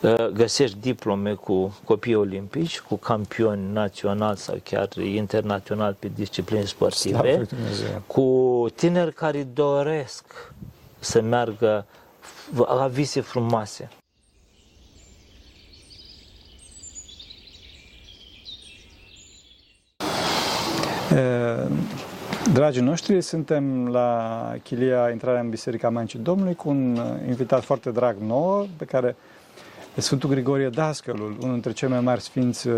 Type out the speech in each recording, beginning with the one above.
uh, găsești diplome cu copii olimpici, cu campioni naționali sau chiar internaționali pe discipline sportive, cu tineri care doresc să meargă la vise frumoase. Dragii noștri, suntem la chilia intrarea în Biserica Mancii Domnului cu un invitat foarte drag nouă, pe care e Sfântul Grigorie Dascălul, unul dintre cei mai mari sfinți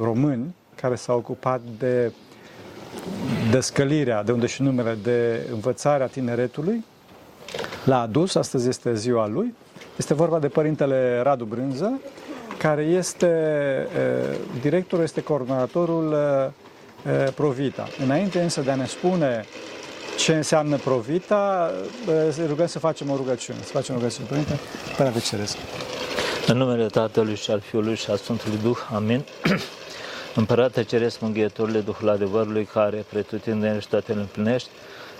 români, care s-a ocupat de descălirea, de unde și numele, de învățarea tineretului. L-a adus, astăzi este ziua lui. Este vorba de Părintele Radu Brânză, care este directorul, este coordonatorul Provita. Înainte însă de a ne spune ce înseamnă Provita, rugăm să facem o rugăciune. Să facem o rugăciune. Părinte, Părinte Ceresc. În numele Tatălui și al Fiului și al Sfântului Duh. Amin. Împărate Ceresc, Mânghietorile Duhul adevărului, care pretutindeni și toate le împlinești,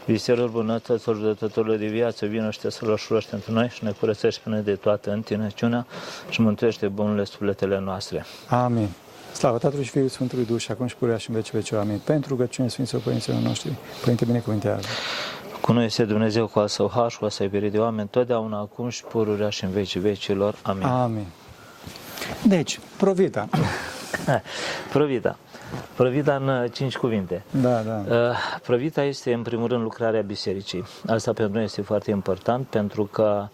Viserul bunătăților, judătătorilor de viață, vino și te sălășurește pentru noi și ne curățești până de toată întinăciunea și mântuiește bunurile sufletele noastre. Amin. Slavă Tatălui și Fiului Sfântului Duh și acum și purea și în veci veci. Amin. Pentru rugăciune Sfinților Părinților noștri, Părinte Binecuvintează. Cu noi este Dumnezeu cu al său har și cu a să de oameni, totdeauna acum și pururea și în vecii vecilor. Amin. Amin. Deci, Provita. Provita. Provita în uh, cinci cuvinte. Da, da. Uh, Provita este, în primul rând, lucrarea bisericii. Asta pentru noi este foarte important, pentru că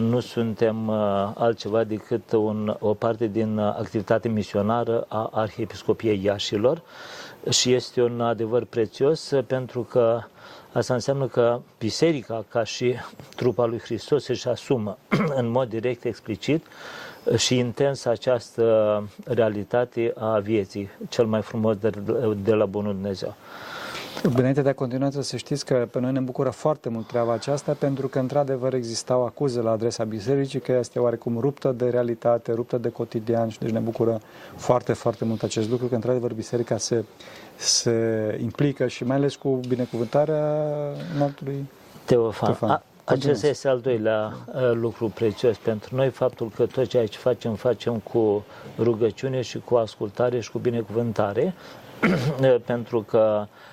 nu suntem uh, altceva decât un, o parte din activitate misionară a Arhiepiscopiei Iașilor și este un adevăr prețios pentru că asta înseamnă că biserica, ca și trupa lui Hristos, își asumă în mod direct, explicit și intens această realitate a vieții, cel mai frumos de, de la Bunul Dumnezeu. Înainte de a continua, să știți că pe noi ne bucură foarte mult treaba aceasta, pentru că, într-adevăr, existau acuze la adresa bisericii că este oarecum ruptă de realitate, ruptă de cotidian și deci ne bucură foarte, foarte mult acest lucru, că, într-adevăr, biserica se, se implică și mai ales cu binecuvântarea înaltului Teofan. Teofan. A, acesta este al doilea uh, lucru prețios pentru noi, faptul că tot ceea ce facem, facem cu rugăciune și cu ascultare și cu binecuvântare, pentru că Uh,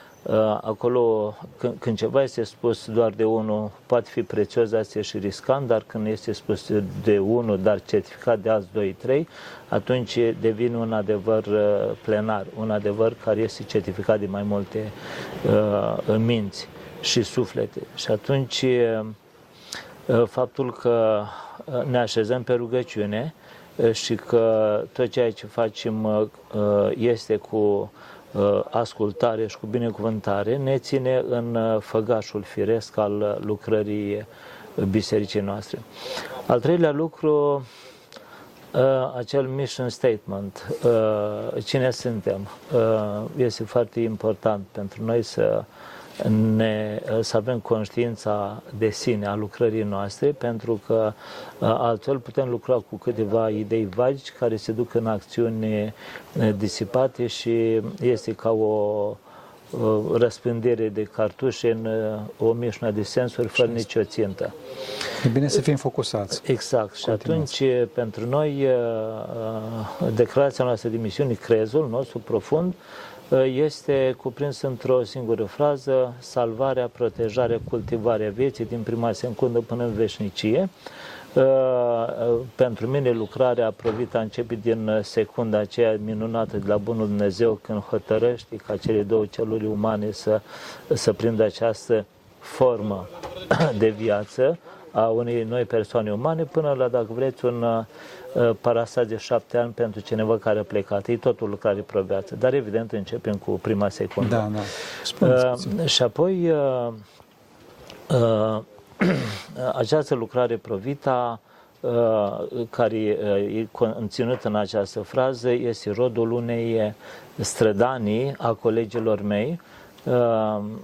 acolo, când, când ceva este spus doar de unul, poate fi prețios, dar este și riscant, dar când este spus de unul, dar certificat de alți doi, trei, atunci devine un adevăr uh, plenar, un adevăr care este certificat de mai multe uh, minți și suflete. Și atunci, uh, faptul că ne așezăm pe rugăciune și că tot ceea ce facem este cu Uh, ascultare și cu binecuvântare ne ține în uh, făgașul firesc al uh, lucrării bisericii noastre. Al treilea lucru, acel mission statement, cine suntem, este foarte important pentru noi să ne, să avem conștiința de sine a lucrării noastre, pentru că altfel putem lucra cu câteva idei vagi care se duc în acțiuni disipate și este ca o răspândire de cartușe în o mișnă de sensuri fără nicio țintă. E bine să fim focusați. Exact. Și atunci, pentru noi, declarația noastră de misiune, crezul nostru profund, este cuprins într-o singură frază, salvarea, protejarea, cultivarea vieții din prima secundă până în veșnicie. Uh, uh, pentru mine lucrarea provită a început din secunda aceea minunată de la Bunul Dumnezeu când hotărăște ca cele două celule umane să, să prindă această formă de viață a unei noi persoane umane până la, dacă vreți, un uh, parasat de șapte ani pentru cineva care a plecat. E totul lucrare proviață. Dar, evident, începem cu prima secundă. Da, da. Uh, și apoi, uh, uh, această lucrare provita uh, care e conținut în această frază este rodul unei strădanii a colegilor mei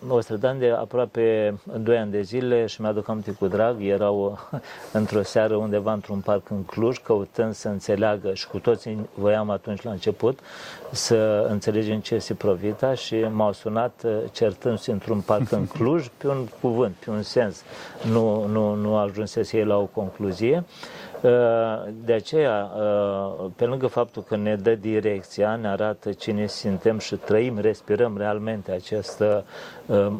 o strădan de aproape 2 ani de zile și mi-aduc aminte cu drag, erau într-o seară undeva într-un parc în Cluj, căutând să înțeleagă și cu toții voiam atunci la început să înțelegem ce este Provita și m-au sunat uh, certându-se într-un parc în Cluj pe un cuvânt, pe un sens. Nu, nu, nu ajunsese ei la o concluzie De aceea, pe lângă faptul că ne dă direcția, ne arată cine suntem și trăim, respirăm realmente acest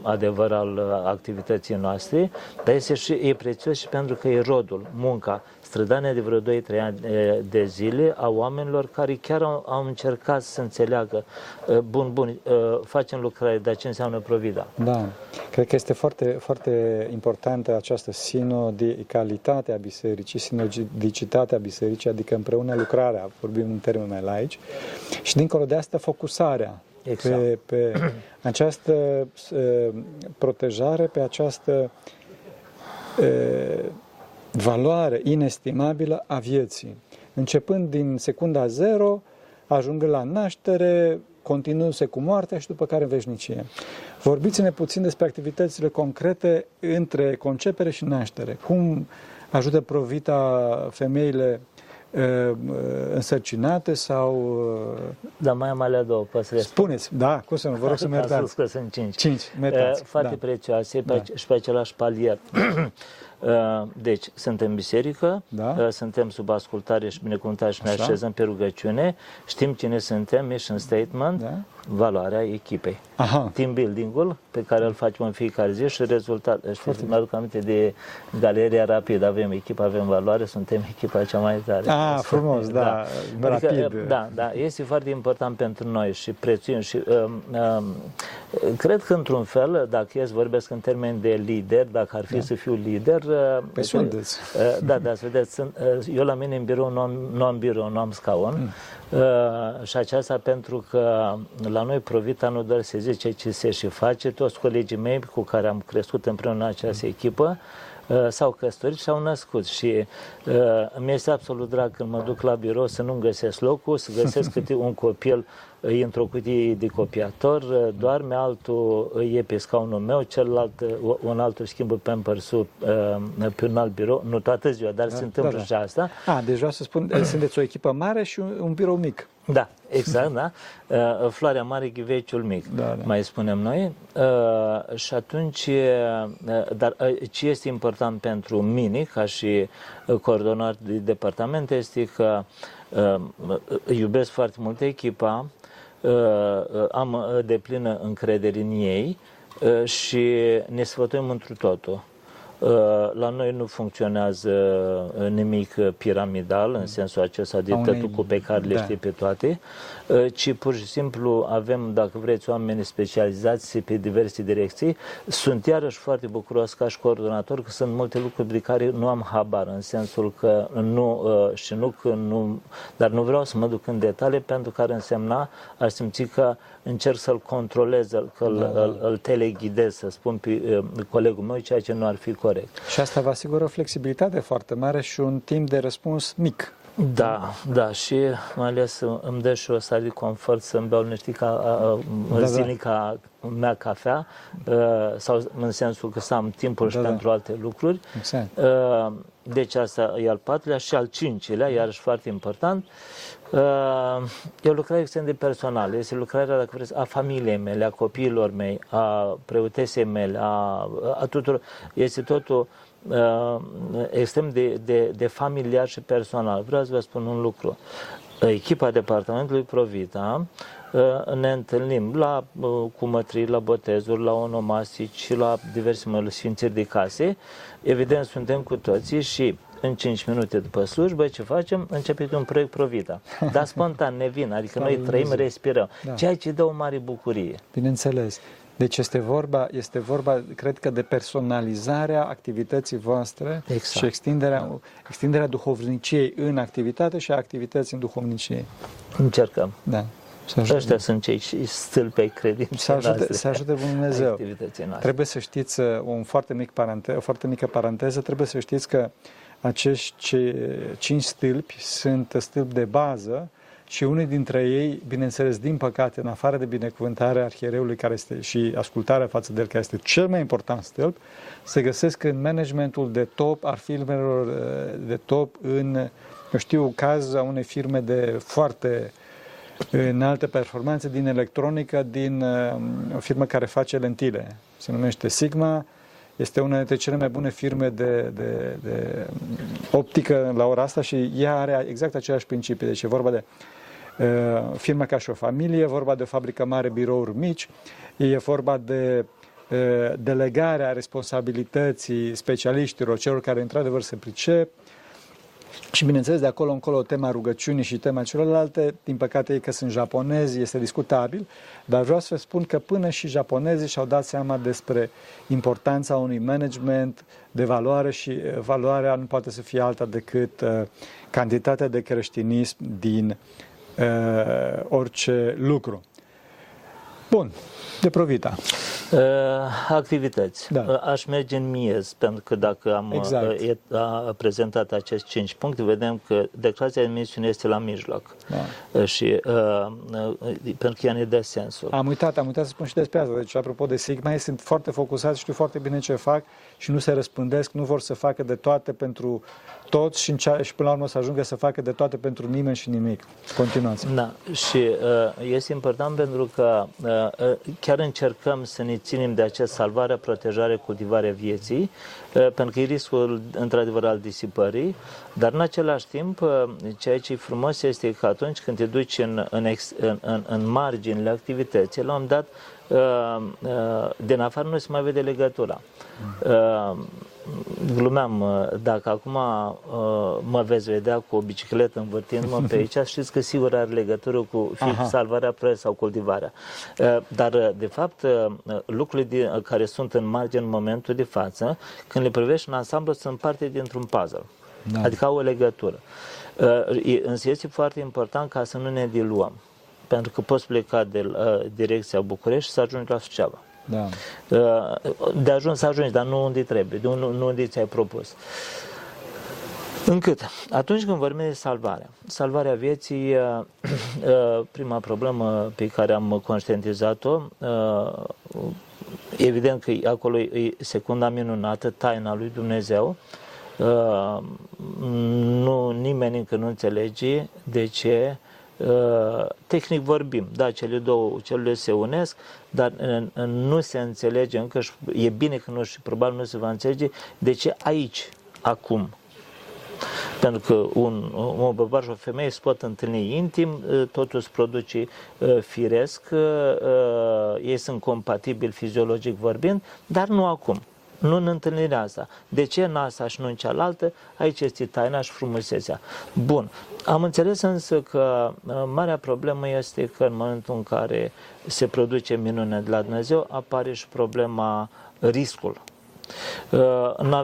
adevăr al activității noastre, dar este și e prețios și pentru că e rodul, munca, strădania de vreo 2-3 ani de zile a oamenilor care chiar au, au încercat să înțeleagă, bun, bun, facem lucrare, dar ce înseamnă Provida? Da, cred că este foarte, foarte importantă această sinodicalitate a bisericii, sinodicitatea bisericii, adică împreună lucrarea, vorbim în termen mai laici, și dincolo de asta focusarea exact. pe, pe această uh, protejare, pe această uh, valoare inestimabilă a vieții. Începând din secunda zero, ajungând la naștere, continuându-se cu moartea și după care veșnicie. Vorbiți-ne puțin despre activitățile concrete între concepere și naștere. Cum ajută Provita femeile însărcinate sau... Da, mai am alea două, păstrez. Spuneți, da, cum să nu, vă rog să-mi iertați. că sunt cinci. Cinci, mertați. Fate da. prețioase da. și pe același palier. Uh, deci, suntem în biserică, da? Uh, suntem sub ascultare și binecuvântare și ne Așa. așezăm pe rugăciune, știm cine suntem, mission statement, da? valoarea echipei. Aha. Team building-ul pe care îl facem în fiecare zi și rezultat. Știți, mă aduc aminte de Galeria Rapid, avem echipă, avem valoare, suntem echipa cea mai tare. Ah, frumos, da, da. Adică, rapid. Da, da, este foarte important pentru noi și prețuim și um, um, cred că într-un fel, dacă eu vorbesc în termeni de lider, dacă ar fi da. să fiu lider, Păi sunteți. Da, da, să vedeți, eu la mine în birou nu am, nu am birou, nu am scaun mm. și aceasta pentru că la noi Provita nu doar se zice ce se și face, toți colegii mei cu care am crescut împreună în această mm. echipă, s-au căsătorit și au născut și uh, mi este absolut drag când mă duc la birou să nu-mi găsesc locul, să găsesc câte un copil e într-o cutie de copiator, doarme, altul e pe scaunul meu, celălalt, un altul schimbă pe ul pe un alt birou, nu toată ziua, dar da, se întâmplă da, da. și asta. A, deci vreau să spun, sunteți o echipă mare și un, un birou mic. Da, exact, da. Uh, floarea mare, ghiveciul mic, da, da. mai spunem noi. Uh, și atunci, uh, dar ce este important pentru mine, ca și coordonator de departament, este că iubesc foarte mult echipa, am deplină încredere în ei și ne sfătuim întru totul. Uh, la noi nu funcționează uh, nimic piramidal, în sensul acesta de tătucul pe care le da. știi pe toate, uh, ci pur și simplu avem, dacă vreți, oameni specializați pe diverse direcții. Sunt iarăși foarte bucuros ca și coordonator că sunt multe lucruri de care nu am habar, în sensul că nu, și nu că nu, dar nu vreau să mă duc în detalii pentru că ar însemna, aș simți că încerc să-l controlez, că îl, da, da. îl, îl teleghidez, să spun pe colegul meu, ceea ce nu ar fi corect corect. Și asta vă asigură o flexibilitate foarte mare și un timp de răspuns mic. Da, da, și mai ales îmi dă și o stare de confort să-mi beau ca da, zinica da. mea cafea, sau în sensul că să am timpul da, și da. pentru alte lucruri. Exact. Deci asta e al patrulea și al cincilea, iarăși foarte important. E o lucrare extrem de personală, este lucrarea, dacă vreți, a familiei mele, a copiilor mei, a preotesei mele, a, a tuturor. Este totul uh, extrem de, de, de familiar și personal. Vreau să vă spun un lucru. Echipa departamentului Provita uh, ne întâlnim la uh, cumătrii, la botezuri, la onomasici, la diverse sfințiri de case. Evident, suntem cu toții și în 5 minute după slujbă, ce facem? Începe un proiect Provita. Dar spontan ne vin, adică noi trăim, respirăm. Da. Ceea ce dă o mare bucurie. Bineînțeles. Deci este vorba, este vorba, cred că, de personalizarea activității voastre exact. și extinderea, da. extinderea duhovniciei în activitate și a activității în duhovnicie. Încercăm. Da. Să Ăștia sunt cei stâlpi ai credinței să ajute, Să ajute Bunul Dumnezeu. Trebuie să știți, uh, un foarte mic parante, o foarte mică paranteză, trebuie să știți că acești cinci stâlpi sunt stâlpi de bază și unii dintre ei, bineînțeles, din păcate, în afară de binecuvântarea arhiereului care este și ascultarea față de el, care este cel mai important stâlp, se găsesc în managementul de top al firmelor uh, de top în, eu știu, caz a unei firme de foarte înalte performanțe din electronică, din uh, o firmă care face lentile. Se numește Sigma, este una dintre cele mai bune firme de, de, de optică la ora asta și ea are exact același principii. Deci e vorba de uh, firmă ca și o familie, e vorba de o fabrică mare, birouri mici, e vorba de uh, delegarea responsabilității specialiștilor, celor care într-adevăr se pricep, și bineînțeles, de acolo încolo, tema rugăciunii și tema celorlalte, din păcate ei că sunt japonezi, este discutabil, dar vreau să vă spun că până și japonezii și-au dat seama despre importanța unui management de valoare și uh, valoarea nu poate să fie alta decât uh, cantitatea de creștinism din uh, orice lucru. Bun, de Provita. Uh, activități. Da. Uh, aș merge în miez, pentru că dacă am exact. uh, a prezentat acest cinci puncte, vedem că declarația de misiune este la mijloc. Da. Uh, și uh, uh, pentru că ea ne dă sensul. Am uitat, am uitat să spun și despre asta. Deci, apropo de Sigma, ei sunt foarte focusați, știu foarte bine ce fac și nu se răspândesc, nu vor să facă de toate pentru toți și, cea, și până la urmă să ajungă să facă de toate pentru nimeni și nimic. Continuați. Da, și uh, este important pentru că uh, uh, chiar încercăm să ne ținem de acest salvare, protejare, cultivare vieții, uh, pentru că e riscul într-adevăr al disipării, dar în același timp, uh, ceea ce e frumos este că atunci când te duci în, în, ex, în, în, în marginile activității, la un dat, uh, uh, din afară nu se mai vede legătura. Uh, glumeam, uh, dacă acum uh, mă veți vedea cu o bicicletă învârtindu-mă pe aici, știți că sigur are legătură cu fie salvarea preț sau cultivarea. Uh, dar, de fapt, lucrurile care sunt în margine în momentul de față, când le privești în ansamblu, sunt parte dintr-un puzzle. Da. Adică au o legătură. Însă este foarte important ca să nu ne diluăm. Pentru că poți pleca de direcția București și să ajungi la Suceava. Da. De ajuns să ajungi, dar nu unde trebuie, nu, nu unde ți-ai propus. Încât, atunci când vorbim de salvare, salvarea vieții, uh, uh, prima problemă pe care am conștientizat-o, uh, evident că acolo e secunda minunată, taina lui Dumnezeu, nu, nimeni încă nu înțelege de ce Uh, tehnic vorbim, da, cele două celule se unesc, dar nu se înțelege încă și e bine că nu și probabil nu se va înțelege de ce aici, acum. Pentru că un, un bărbat și o femeie se pot întâlni intim, uh, totul se produce uh, firesc, ei sunt compatibili fiziologic vorbind, dar nu acum nu în întâlnirea asta. De ce în asta și nu în cealaltă? Aici este taina și frumusețea. Bun. Am înțeles însă că uh, marea problemă este că în momentul în care se produce minune de la Dumnezeu, apare și problema riscul Uh,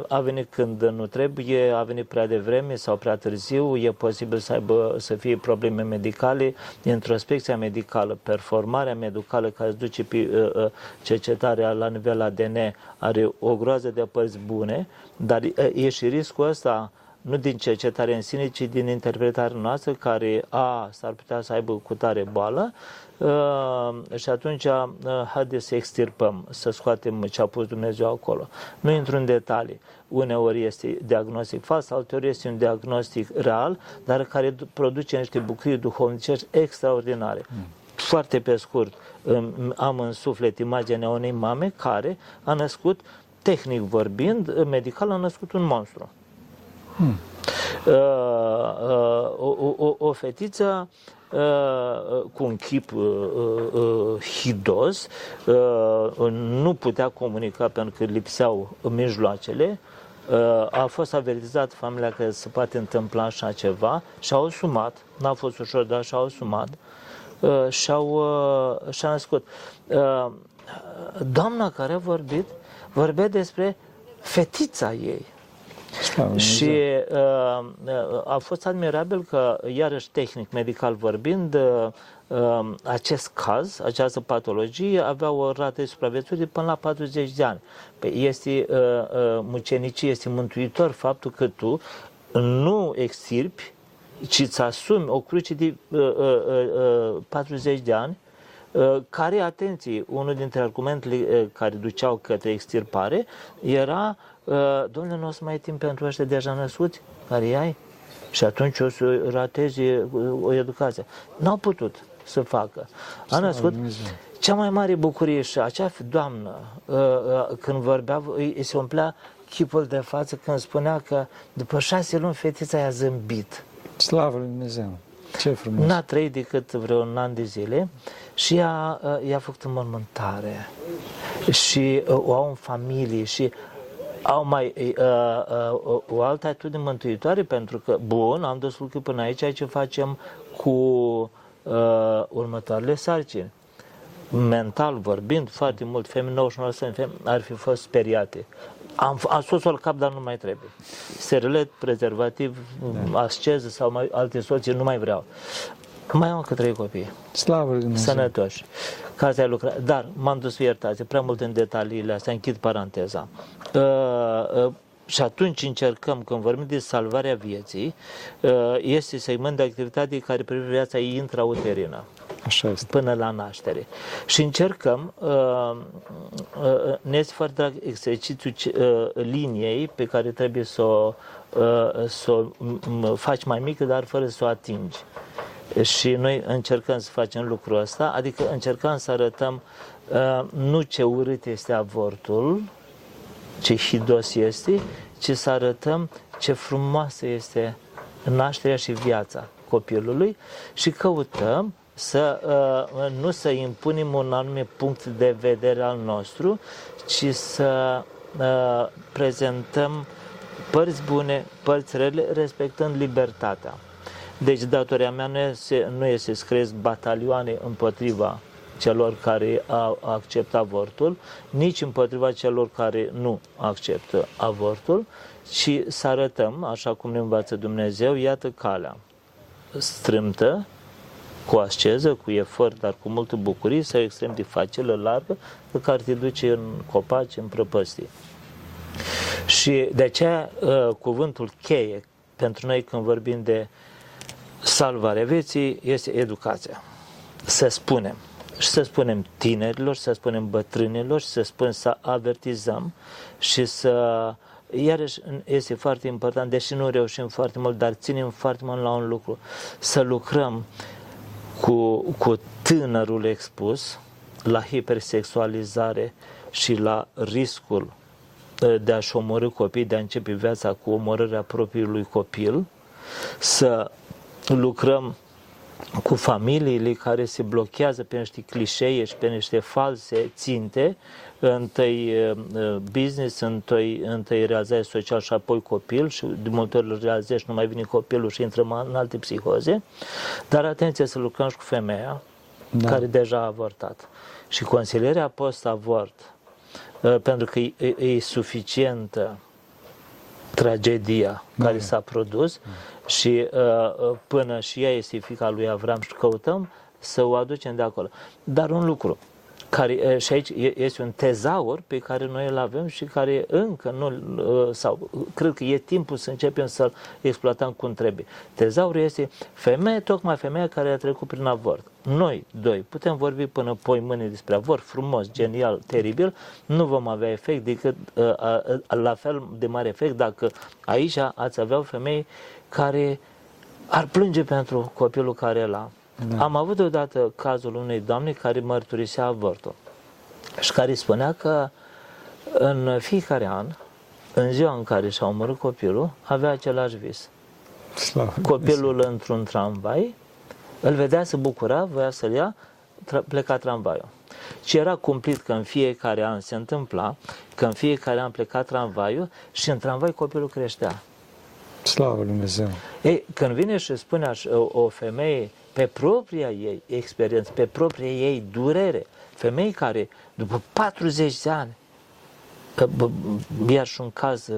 a venit când nu trebuie, a venit prea devreme sau prea târziu, e posibil să aibă să fie probleme medicale, introspecția medicală, performarea medicală care îți duce pe uh, uh, cercetarea la nivel ADN are o groază de părți bune, dar e și riscul ăsta nu din cercetare în sine, ci din interpretarea noastră, care A, s-ar putea să aibă cu tare boală, Uh, și atunci uh, haideți să extirpăm, să scoatem ce a pus Dumnezeu acolo. Nu intru în detalii. Uneori este diagnostic fals, alteori este un diagnostic real, dar care produce niște bucurii duhovnicești extraordinare. Mm. Foarte pe scurt, am în suflet imaginea unei mame care a născut, tehnic vorbind, medical a născut un monstru. Hmm. Uh, uh, o, o, o fetiță Uh, cu un chip uh, uh, hidos, nu putea comunica pentru că lipseau mijloacele, a fost avertizat familia că se poate întâmpla așa ceva. Și au sumat, n-a fost ușor, dar și-au sumat și-au, și-a născut. Doamna care a vorbit, vorbea despre fetița ei și uh, uh, a fost admirabil că, iarăși tehnic, medical vorbind, uh, uh, acest caz, această patologie avea o rată de supraviețuire până la 40 de ani. Păi este uh, uh, mucenicie, este mântuitor faptul că tu nu extirpi, ci îți asumi o cruce de uh, uh, uh, 40 de ani uh, care, atenție, unul dintre argumentele uh, care duceau către extirpare era Uh, domnule, nu o să mai ai timp pentru ăștia deja născuți, care ai? Și atunci o să ratezi uh, o educație. N-au putut. să facă. A născut cea mai mare bucurie și acea doamnă, uh, uh, când vorbea, îi se umplea chipul de față când spunea că după șase luni fetița i-a zâmbit. Slavă lui Dumnezeu! Ce frumos! N-a trăit decât vreo un an de zile și ea, uh, i-a făcut înmormântare și o au în familie și au mai uh, uh, o altă atitudine mântuitoare pentru că, bun, am dus lucruri până aici, ce facem cu uh, următoarele sarcini mental vorbind, foarte mult, femei, 99% femei ar fi fost speriate. Am, am sus-o cap, dar nu mai trebuie. Serelet, prezervativ, da. asceză sau mai, alte soții, nu mai vreau. Mai am încă trei copii. Slavă Lui Dumnezeu. Sănătoși. Ca să ai lucrat. Dar m-am dus, iertați, prea mult în detaliile astea, închid paranteza. Uh, uh, și atunci încercăm, când vorbim de salvarea vieții, uh, este segment de activitate care privește viața intrauterină. Așa este. până la naștere. Și încercăm, uh, uh, ne este foarte drag exercițiul uh, liniei pe care trebuie să o, uh, să o faci mai mică, dar fără să o atingi. Și noi încercăm să facem lucrul ăsta, adică încercăm să arătăm uh, nu ce urât este avortul, ce hidos este, ci să arătăm ce frumoasă este nașterea și viața copilului și căutăm să uh, nu să impunem un anume punct de vedere al nostru, ci să uh, prezentăm părți bune, părți rele, respectând libertatea. Deci datoria mea nu este, nu este să crez batalioane împotriva celor care au acceptat avortul, nici împotriva celor care nu acceptă avortul, ci să arătăm, așa cum ne învață Dumnezeu, iată calea strâmtă, cu asceză, cu efort, dar cu multă bucurie, sau extrem de facilă, largă, pe care te duce în copaci, în prăpăstii. Și de aceea uh, cuvântul cheie pentru noi când vorbim de salvarea vieții este educația. Să spunem. Și să spunem tinerilor, să spunem bătrânilor, să spunem să avertizăm și să iarăși este foarte important, deși nu reușim foarte mult, dar ținem foarte mult la un lucru, să lucrăm cu, cu tânărul expus la hipersexualizare și la riscul uh, de a-și omorâ copii, de a începe viața cu omorârea propriului copil, să lucrăm cu familiile care se blochează pe niște clișee și pe niște false ținte întâi business, întâi, întâi realizare social și apoi copil și de multe ori realizezi și nu mai vine copilul și intră în alte psihoze. Dar atenție să lucrăm și cu femeia da. care deja a avortat. Și consilierea post-avort, pentru că e, e suficientă tragedia da. care s-a produs și până și ea este fica lui Avram și căutăm să o aducem de acolo. Dar un lucru, care, și aici este un tezaur pe care noi îl avem și care încă nu, sau cred că e timpul să începem să-l exploatăm cum trebuie. Tezaurul este femeie, tocmai femeia care a trecut prin avort. Noi, doi, putem vorbi până poi mâine despre avort, frumos, genial, teribil, nu vom avea efect decât la fel de mare efect dacă aici ați avea o femeie care ar plânge pentru copilul care l-a da. Am avut odată cazul unei doamne care mărturisea avortul și care spunea că în fiecare an, în ziua în care și-a omorât copilul, avea același vis. Slavă Copilul într-un tramvai, îl vedea, să bucura, voia să-l ia, pleca tramvaiul. Și era cumplit că în fiecare an se întâmpla, că în fiecare an pleca tramvaiul și în tramvai copilul creștea. Slavă Lui Dumnezeu! Ei, când vine și spune o, o femeie pe propria ei experiență, pe propria ei durere. Femei care, după 40 de ani, iar și un caz,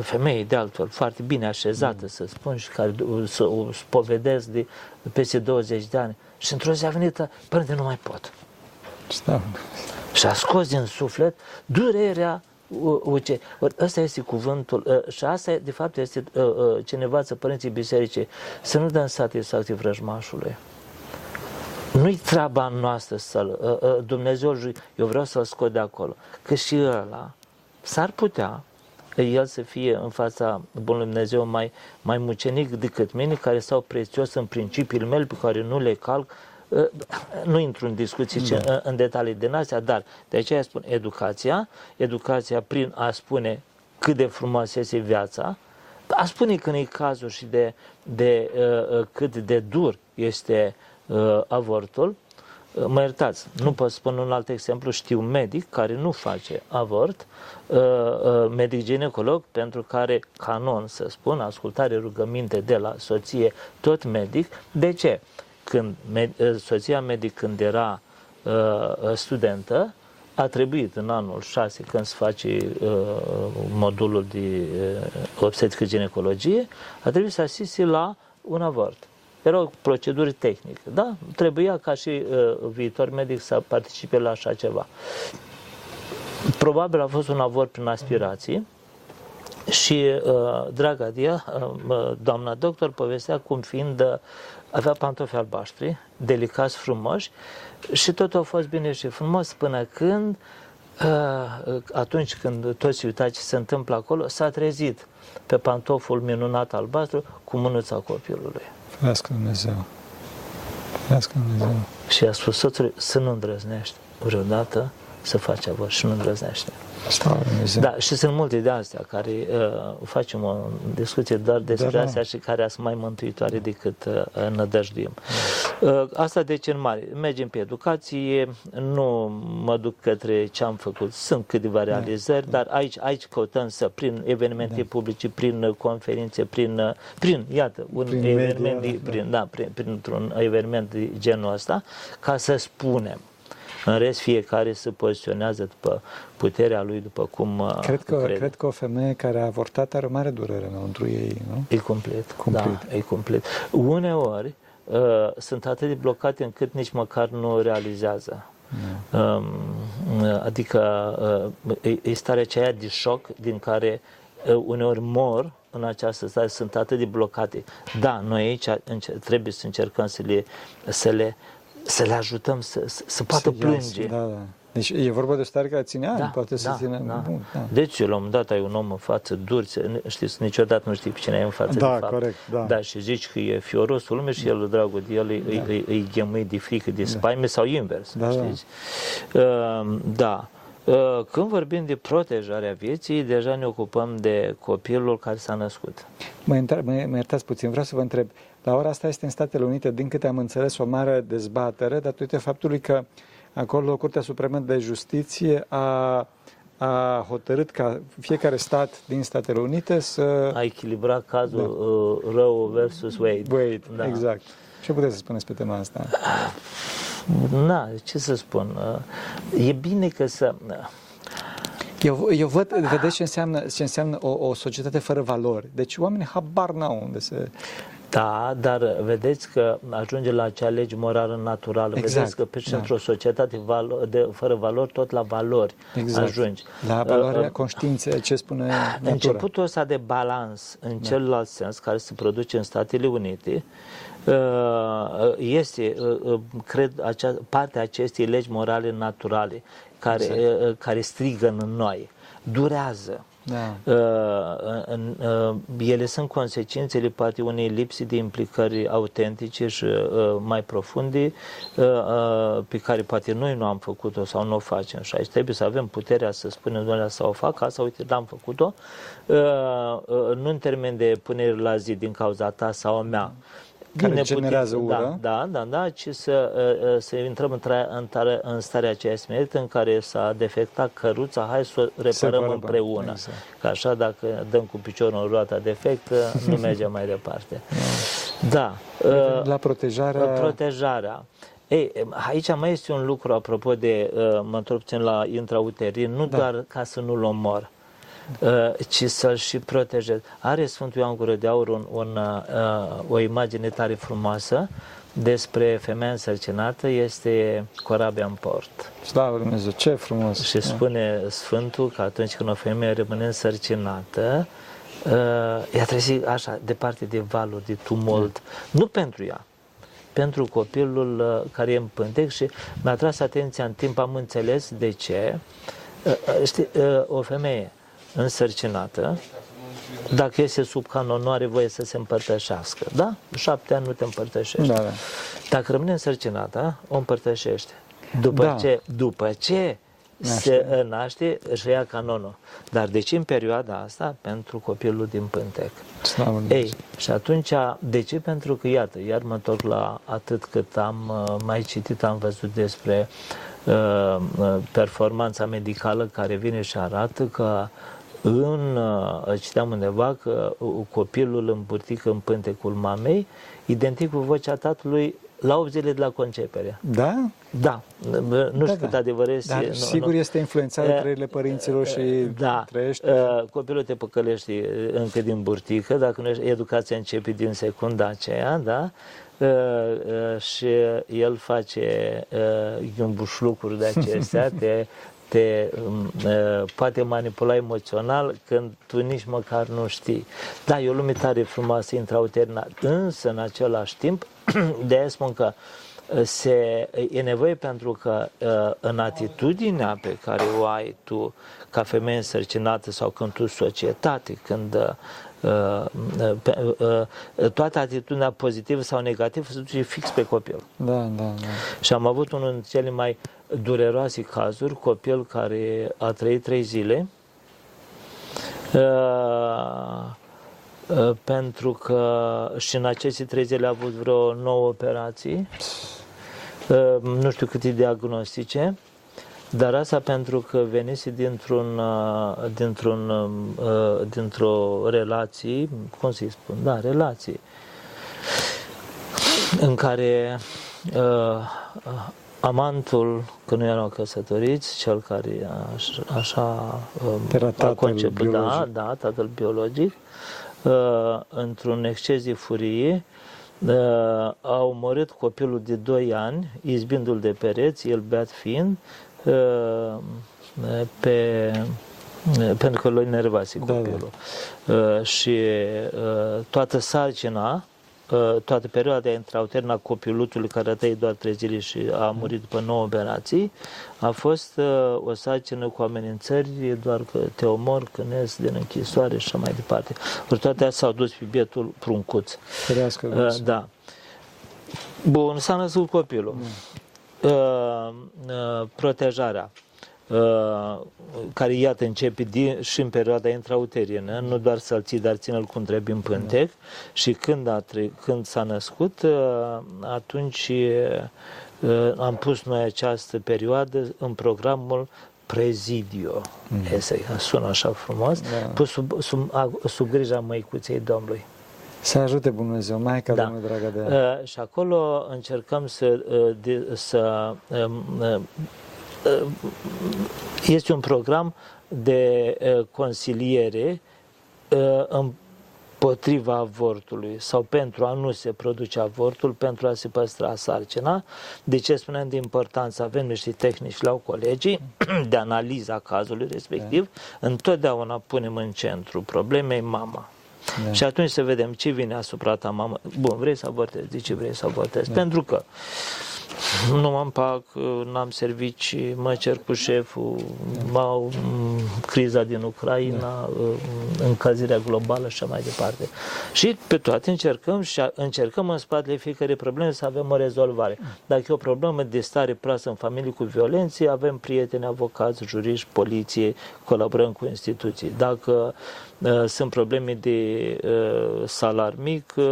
femeie de altfel, foarte bine așezată, mm. să spun, și care să o spovedesc de peste 20 de ani. Și într-o zi a venit, părinte, nu mai pot. Stau. Și a scos din suflet durerea uce. Ăsta este cuvântul și asta, de fapt, este ce ne învață părinții bisericii, să nu dăm satisfacție vrăjmașului. Nu-i treaba noastră să-l... Dumnezeu, eu vreau să-l scot de acolo. Că și ăla s-ar putea el să fie în fața Bunului Dumnezeu mai, mai mucenic decât mine, care stau prețios în principiile mele, pe care nu le calc, nu intru în discuții da. în detalii din astea, dar de aceea spun educația, educația prin a spune cât de frumoasă este viața, a spune când e cazul și de, de uh, cât de dur este uh, avortul, uh, mă iertați, nu pot spune un alt exemplu, știu medic care nu face avort, uh, uh, medic ginecolog, pentru care canon, să spun, ascultare rugăminte de la soție, tot medic. De ce? Când med, uh, soția medic când era uh, studentă, a trebuit în anul 6, când se face uh, modulul de uh, obstetrică ginecologie, a trebuit să asiste la un avort. Era o procedură tehnică, da? Trebuia ca și uh, viitor medic să participe la așa ceva. Probabil a fost un avort prin aspirații și uh, draga dia, uh, doamna doctor, povestea cum fiind, uh, avea pantofi albaștri, delicați, frumoși, și totul a fost bine și frumos până când, uh, atunci când toți uitați ce se întâmplă acolo, s-a trezit pe pantoful minunat albastru cu mânuța copilului. Ferească Dumnezeu! Ferească Dumnezeu! Și a spus soțului să nu îndrăznești vreodată să faci avort și nu îndrăznește. Da, și sunt multe de astea care uh, facem o discuție doar despre da, astea da. și care sunt mai mântuitoare decât uh, nădăjduim. Uh, asta de ce în mare. Mergem pe educație, nu mă duc către ce am făcut. Sunt câteva da, realizări, da, dar aici, aici căutăm să, prin evenimente da. publice, prin conferințe, prin, uh, prin iată, un prin eveniment, media, de, prin, da. Da, prin, printr-un eveniment de genul ăsta, ca să spunem în rest, fiecare se poziționează după puterea lui, după cum uh, cred că, crede. Cred că o femeie care a avortat are o mare durere înăuntru ei, nu? E complet, complet. da, e complet. Uneori uh, sunt atât de blocate încât nici măcar nu realizează. Mm. Uh, adică uh, e, e starea aceea de șoc din care uh, uneori mor în această stare, sunt atât de blocate. Da, noi aici trebuie să încercăm să le, să le să le ajutăm să, să, să poată să plânge. Da, da. Deci e vorba de o stare care ține ani, da, poate da, să ține... Da. Bun, da. Deci, la un moment dat ai un om în față dur, știți, niciodată nu știi pe cine ai în față, da, de fapt. corect, da. Da, și zici că e fiorosul lumea și el, dragul de el, da. îi, îi, îi de frică, de da. spaime da. sau invers, da, știți? Da. Uh, da. Uh, când vorbim de protejarea vieții, deja ne ocupăm de copilul care s-a născut. Mă, mă, mă iertați puțin, vreau să vă întreb. La ora asta este în Statele Unite, din câte am înțeles, o mare dezbatere datorită faptului că acolo Curtea Supremă de Justiție a, a hotărât ca fiecare stat din Statele Unite să... A echilibrat cazul da. uh, Roe versus Wade. Wade, da. exact. Ce puteți să spuneți pe tema asta? Na, ce să spun? Uh, e bine că să... Eu, eu văd, vedeți ce înseamnă, ce înseamnă o, o societate fără valori. Deci oamenii habar n-au unde se... Da, dar vedeți că ajunge la acea lege morală naturală. Exact. Vedeți că pe da. într-o societate valo- de, fără valori, tot la valori exact. ajungi. La valoarea uh, conștiinței, ce spune natura. Începutul ăsta de balans în da. celălalt sens care se produce în Statele Unite uh, este, uh, cred, acea, partea acestei legi morale naturale care, exact. care strigă în noi. Durează da. Uh, uh, ele sunt consecințele poate unei lipsi de implicări autentice și uh, mai profunde pe care poate noi nu am făcut-o sau nu o facem. Și aici trebuie să avem puterea să spunem, doamne, să o fac, asta, uite, n-am făcut-o, nu în termen de punere la zi din cauza ta sau a mea, care ne generează putem, ură. Da, da, da, da, ci să, uh, uh, să intrăm în, în, tare, în starea aceea smerită în care s-a defectat căruța, hai să o reparăm împreună. Exact. Că așa, dacă dăm cu piciorul în roata defectă, nu mergem mai departe. Da. da. La protejarea... Protejarea. Ei, aici mai este un lucru apropo de, mă întorc puțin la intrauterin, nu da. doar ca să nu-l omor, Uh, ci să-l și protejeze. Are Sfântul Ioan Gură de Aur un, un, uh, o imagine tare frumoasă despre femeia însărcinată, este corabia în port. Slavă Dumnezeu, ce frumos! Și spune Sfântul că atunci când o femeie rămâne însărcinată, uh, ea trebuie așa, departe de valuri, de tumult, mm. nu pentru ea, pentru copilul uh, care e în pântec și mi-a tras atenția în timp, am înțeles de ce. Uh, uh, știi, uh, o femeie însărcinată, Dacă este sub canon, nu are voie să se împărtășească. Da? Șapte ani nu te împărtășești. Da, da. Dacă rămâne însărcinată, o împărtășește. După Da. ce, după ce se naște, își ia canonul. Dar de ce în perioada asta? Pentru copilul din pântec. Slavă Lui Ei, și atunci, de ce? Pentru că, iată, iar mă întorc la atât cât am uh, mai citit, am văzut despre uh, uh, performanța medicală care vine și arată că în, uh, citeam undeva că uh, copilul împurtic în pântecul mamei, identic cu vocea tatălui la 8 zile de la concepere. Da? Da, nu știu da. cât adevăr este. Dar nu- sigur nu- este influențat de Eh, trăirile părinților și da, trăiește. Uh, copilul te păcălești uh, încă din burtică, dacă nu ești, educația începe din secunda aceea, da? Uh, uh, și el face uh, iumbușlucuri de acestea, te, te um, uh, poate manipula emoțional când tu nici măcar nu știi. Da, e o lume tare frumoasă intrauterină, însă în același timp, de aia spun că uh, se, e nevoie pentru că uh, în atitudinea pe care o ai tu ca femeie însărcinată sau când tu societate, când uh, uh, pe- uh, toată atitudinea pozitivă sau negativă se duce fix pe copil. Da, da, da. Și am avut unul dintre cele mai dureroase cazuri, copil care a trăit trei zile, uh, uh, pentru că și în aceste trei zile a avut vreo nouă operații, uh, nu știu câte diagnostice, dar asta pentru că venise dintr-un, uh, dintr-un, uh, dintr-o relație, cum să-i spun, da, relații, în care uh, amantul, că nu erau căsătoriți, cel care aș, așa um, Era a tatăl conceput, da, biologic. da, tatăl biologic, uh, într-un exces de furie, uh, a omorât copilul de 2 ani, izbindu-l de pereți, el beat fiind, uh, pe, pentru că l-a enervase Da, da. copilul. Uh, și uh, toată sarcina, uh, toată perioada intrauternă a copilutului care a trăit doar trei zile și a murit după nouă operații, a fost uh, o sarcină cu amenințări, doar că te omor, cânesc din închisoare și așa mai departe. Ori toate astea s-au dus pe bietul pruncuț. Ferească Uh, Dumnezeu. da. Bun, s-a născut copilul. Uh, uh, protejarea. Uh, care iată începe din, și în perioada intrauterină, nu doar să-l ții, dar ține-l cum trebuie în pântec și când, a tre- când s-a născut, uh, atunci uh, am pus noi această perioadă în programul Prezidio. Mm. Este, sună așa frumos, Da. pus sub, sub, a- sub grija măicuței Domnului. Să ajute Bunul Dumnezeu, Maica Da. Domnului dragă de ea. Uh, și acolo încercăm să, uh, de, să um, uh, uh, este un program de uh, consiliere uh, împotriva avortului sau pentru a nu se produce avortul, pentru a se păstra sarcina. De ce spunem de importanță? Avem niște tehnici la colegii de analiza cazului respectiv. Întotdeauna punem în centru problemei mama. Da. Și atunci să vedem ce vine asupra ta, mamă. Bun, vrei să avortezi, de ce vrei să avortezi? Pentru că nu am pac, n-am servicii, mă cer cu șeful, m-au m, criza din Ucraina, încălzirea globală și așa mai departe. Și pe toate încercăm și a- încercăm în spatele fiecare probleme să avem o rezolvare. Dacă e o problemă de stare proastă în familie cu violențe, avem prieteni, avocați, juriști, poliție, colaborăm cu instituții. Dacă uh, sunt probleme de uh, salar mic, uh,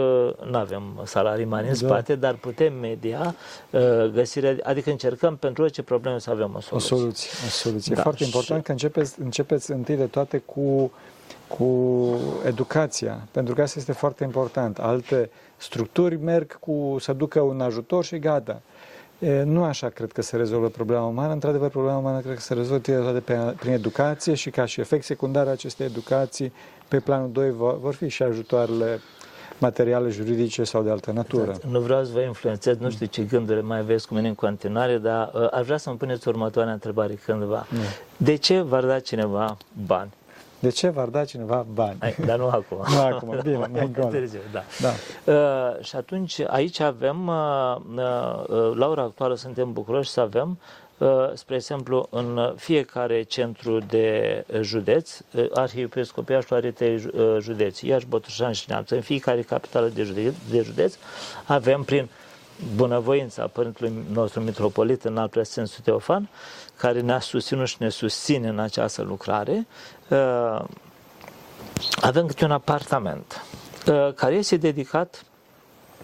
nu avem salarii mari în Da. spate, dar putem media uh, găsirea, adică încercăm pentru orice problemă să avem o O soluție. soluție, o soluție. Da, e foarte și- important că începeți, începeți întâi de toate cu, cu educația, pentru că asta este foarte important. Alte structuri merg cu să ducă un ajutor și gata. E, nu așa cred că se rezolvă problema umană. Într-adevăr, problema umană cred că se rezolvă toate pe, prin educație și ca și efect secundar al acestei educații, pe planul 2 vor, vor fi și ajutoarele materiale, juridice sau de altă natură. Exact. Nu vreau să vă influențez, nu știu ce gânduri mai aveți cu mine în continuare, dar uh, aș vrea să-mi puneți următoarea întrebare cândva. De ce v-ar da cineva bani De ce v-ar da cineva bani? Hai, dar nu acum. nu acum, bine, mai gol. Târziu, da. da. Uh, și atunci aici avem, uh, uh, la ora actuală suntem bucuroși să avem Uh, spre exemplu, în fiecare centru de județ, uh, Arhiepiscopia Iașu are trei uh, județi, Iași, Botoșani și Neamț. În fiecare capitală de județ, de județ avem prin bunăvoința Părintelui nostru Mitropolit în al Preasfințul Teofan, care ne-a susținut și ne susține în această lucrare, avem câte un apartament care este dedicat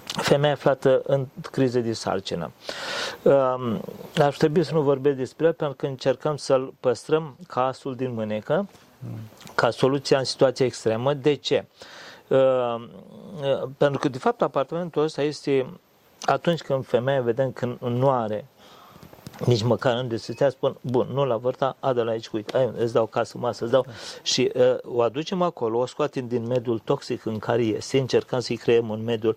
femeia aflată în criză de sarcină. Um, ar trebui să nu vorbesc despre el pentru că încercăm să-l păstrăm ca asul din mânecă, ca soluția în situație extremă. De ce? Um, pentru că, de fapt, apartamentul ăsta este atunci când femeia vedem că nu are nici măcar în să spun, bun, nu la vârta, adă la aici, uite, ai, îți dau casă, masă, îți dau. Și uh, o aducem acolo, o scoatem din mediul toxic în care este, încercăm să-i creăm un mediu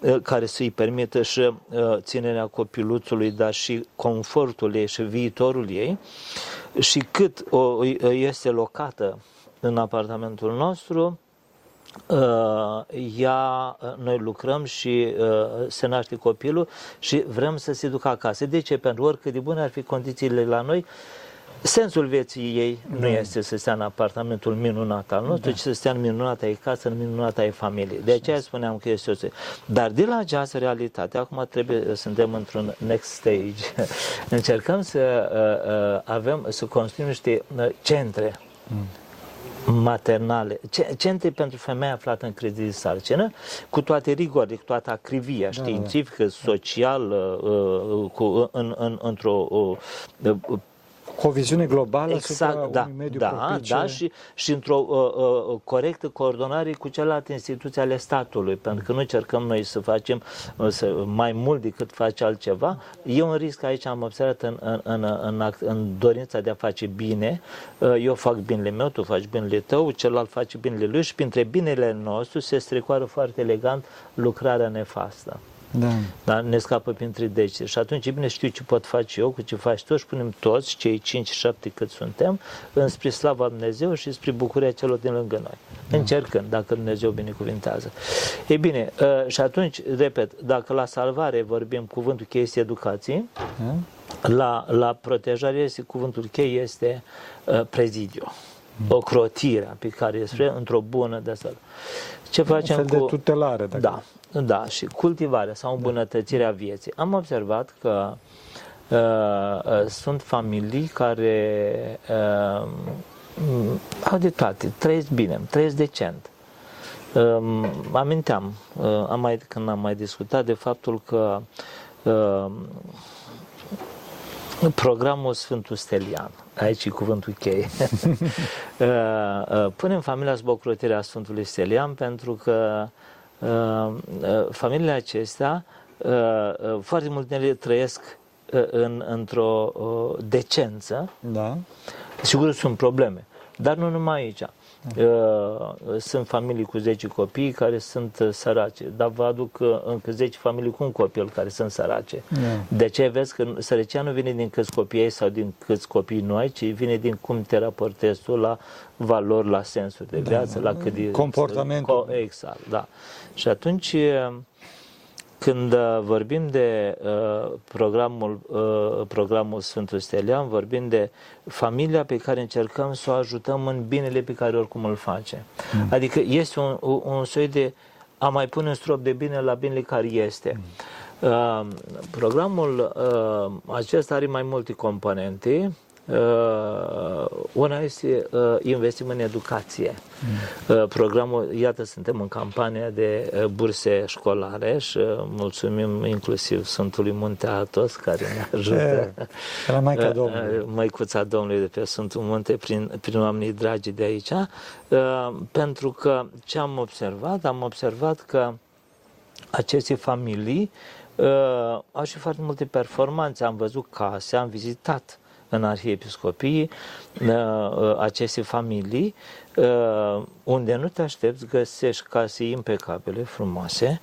uh, care să-i permită și uh, ținerea copiluțului, dar și confortul ei și viitorul ei. Și cât o, este locată în apartamentul nostru, Uh, ea, uh, noi lucrăm și uh, se naște copilul și vrem să se ducă acasă. De ce? Pentru oricât de bune ar fi condițiile la noi, sensul vieții ei da. nu este să stea în apartamentul minunat al nostru, da. ci să stea în minunata ei casă, în minunata ei familie. De aceea spuneam că este o Dar de la această realitate, acum trebuie, suntem într-un next stage. Încercăm să uh, uh, avem, să construim niște uh, centre mm maternale, centre pentru femeia aflată în criză de sarcină, cu toate rigorile, cu toată acrivia da, științifică, da. socială, uh, uh, cu, în, în, într-o uh, cu o viziune globală exact, asupra da, unui mediu da, propice. Da, și, și într-o uh, uh, corectă coordonare cu celelalte instituții ale statului, pentru că nu încercăm noi să facem uh, să, mai mult decât face altceva. E un risc aici, am observat în, în, în, în, în dorința de a face bine. Uh, eu fac binele meu, tu faci binele tău, celălalt face binele lui și printre binele nostru se strecoară foarte elegant lucrarea nefastă. Da. Dar ne scapă printre deci. Și atunci, bine, știu ce pot face eu, cu ce faci tu și punem toți, cei 5-7 cât suntem, înspre slava Dumnezeu și spre bucuria celor din lângă noi. Da. Încercând, dacă Dumnezeu binecuvintează. E bine, ă, și atunci, repet, dacă la salvare vorbim, cuvântul cheie este educație, da. la, la protejare este cuvântul cheie este uh, prezidiu. Mm. Ocrotirea pe care este într-o bună de asta. Ce facem Un fel cu... de tutelare. Dacă... Da, da, și cultivarea sau îmbunătățirea vieții. Am observat că uh, uh, sunt familii care uh, au de toate, trăiesc bine, trăiesc decent. Uh, aminteam, uh, am mai, când am mai discutat de faptul că uh, programul Sfântul Stelian, aici e cuvântul cheie, uh, uh, punem familia sub ocrotirea Sfântului Stelian pentru că uh, Uh, uh, familiile acestea, uh, foarte multe dintre ele trăiesc în, într-o decență. Da. Sigur sunt probleme, dar nu numai aici. Sunt familii cu 10 copii care sunt sărace, dar vă aduc încă 10 familii cu un copil care sunt sărace. Da. De ce vezi că sărăcia nu vine din câți copii ai sau din câți copii nu ai, ci vine din cum te raportezi tu la valori, la sensuri de da, viață, da, la cât de... Comportamentul. Exact, da. Și atunci, când vorbim de uh, programul, uh, programul Sfântul Stelian, vorbim de familia pe care încercăm să o ajutăm în binele pe care oricum îl face. Mm. Adică este un, un soi de a mai pune un strop de bine la binele care este. Mm. Uh, programul uh, acesta are mai multe componente Uh, una este uh, investim în educație. Mm. Uh, programul, iată, suntem în campania de uh, burse școlare și uh, mulțumim inclusiv Sfântului Munte Atos care ne ajută. La Maica Domnului. Uh, Măicuța Domnului de pe Sfântul Munte prin, prin oamenii dragi de aici. Uh, pentru că ce am observat? Am observat că aceste familii uh, au și foarte multe performanțe. Am văzut case, am vizitat în arhiepiscopii aceste familii unde nu te aștepți, găsești case impecabile, frumoase,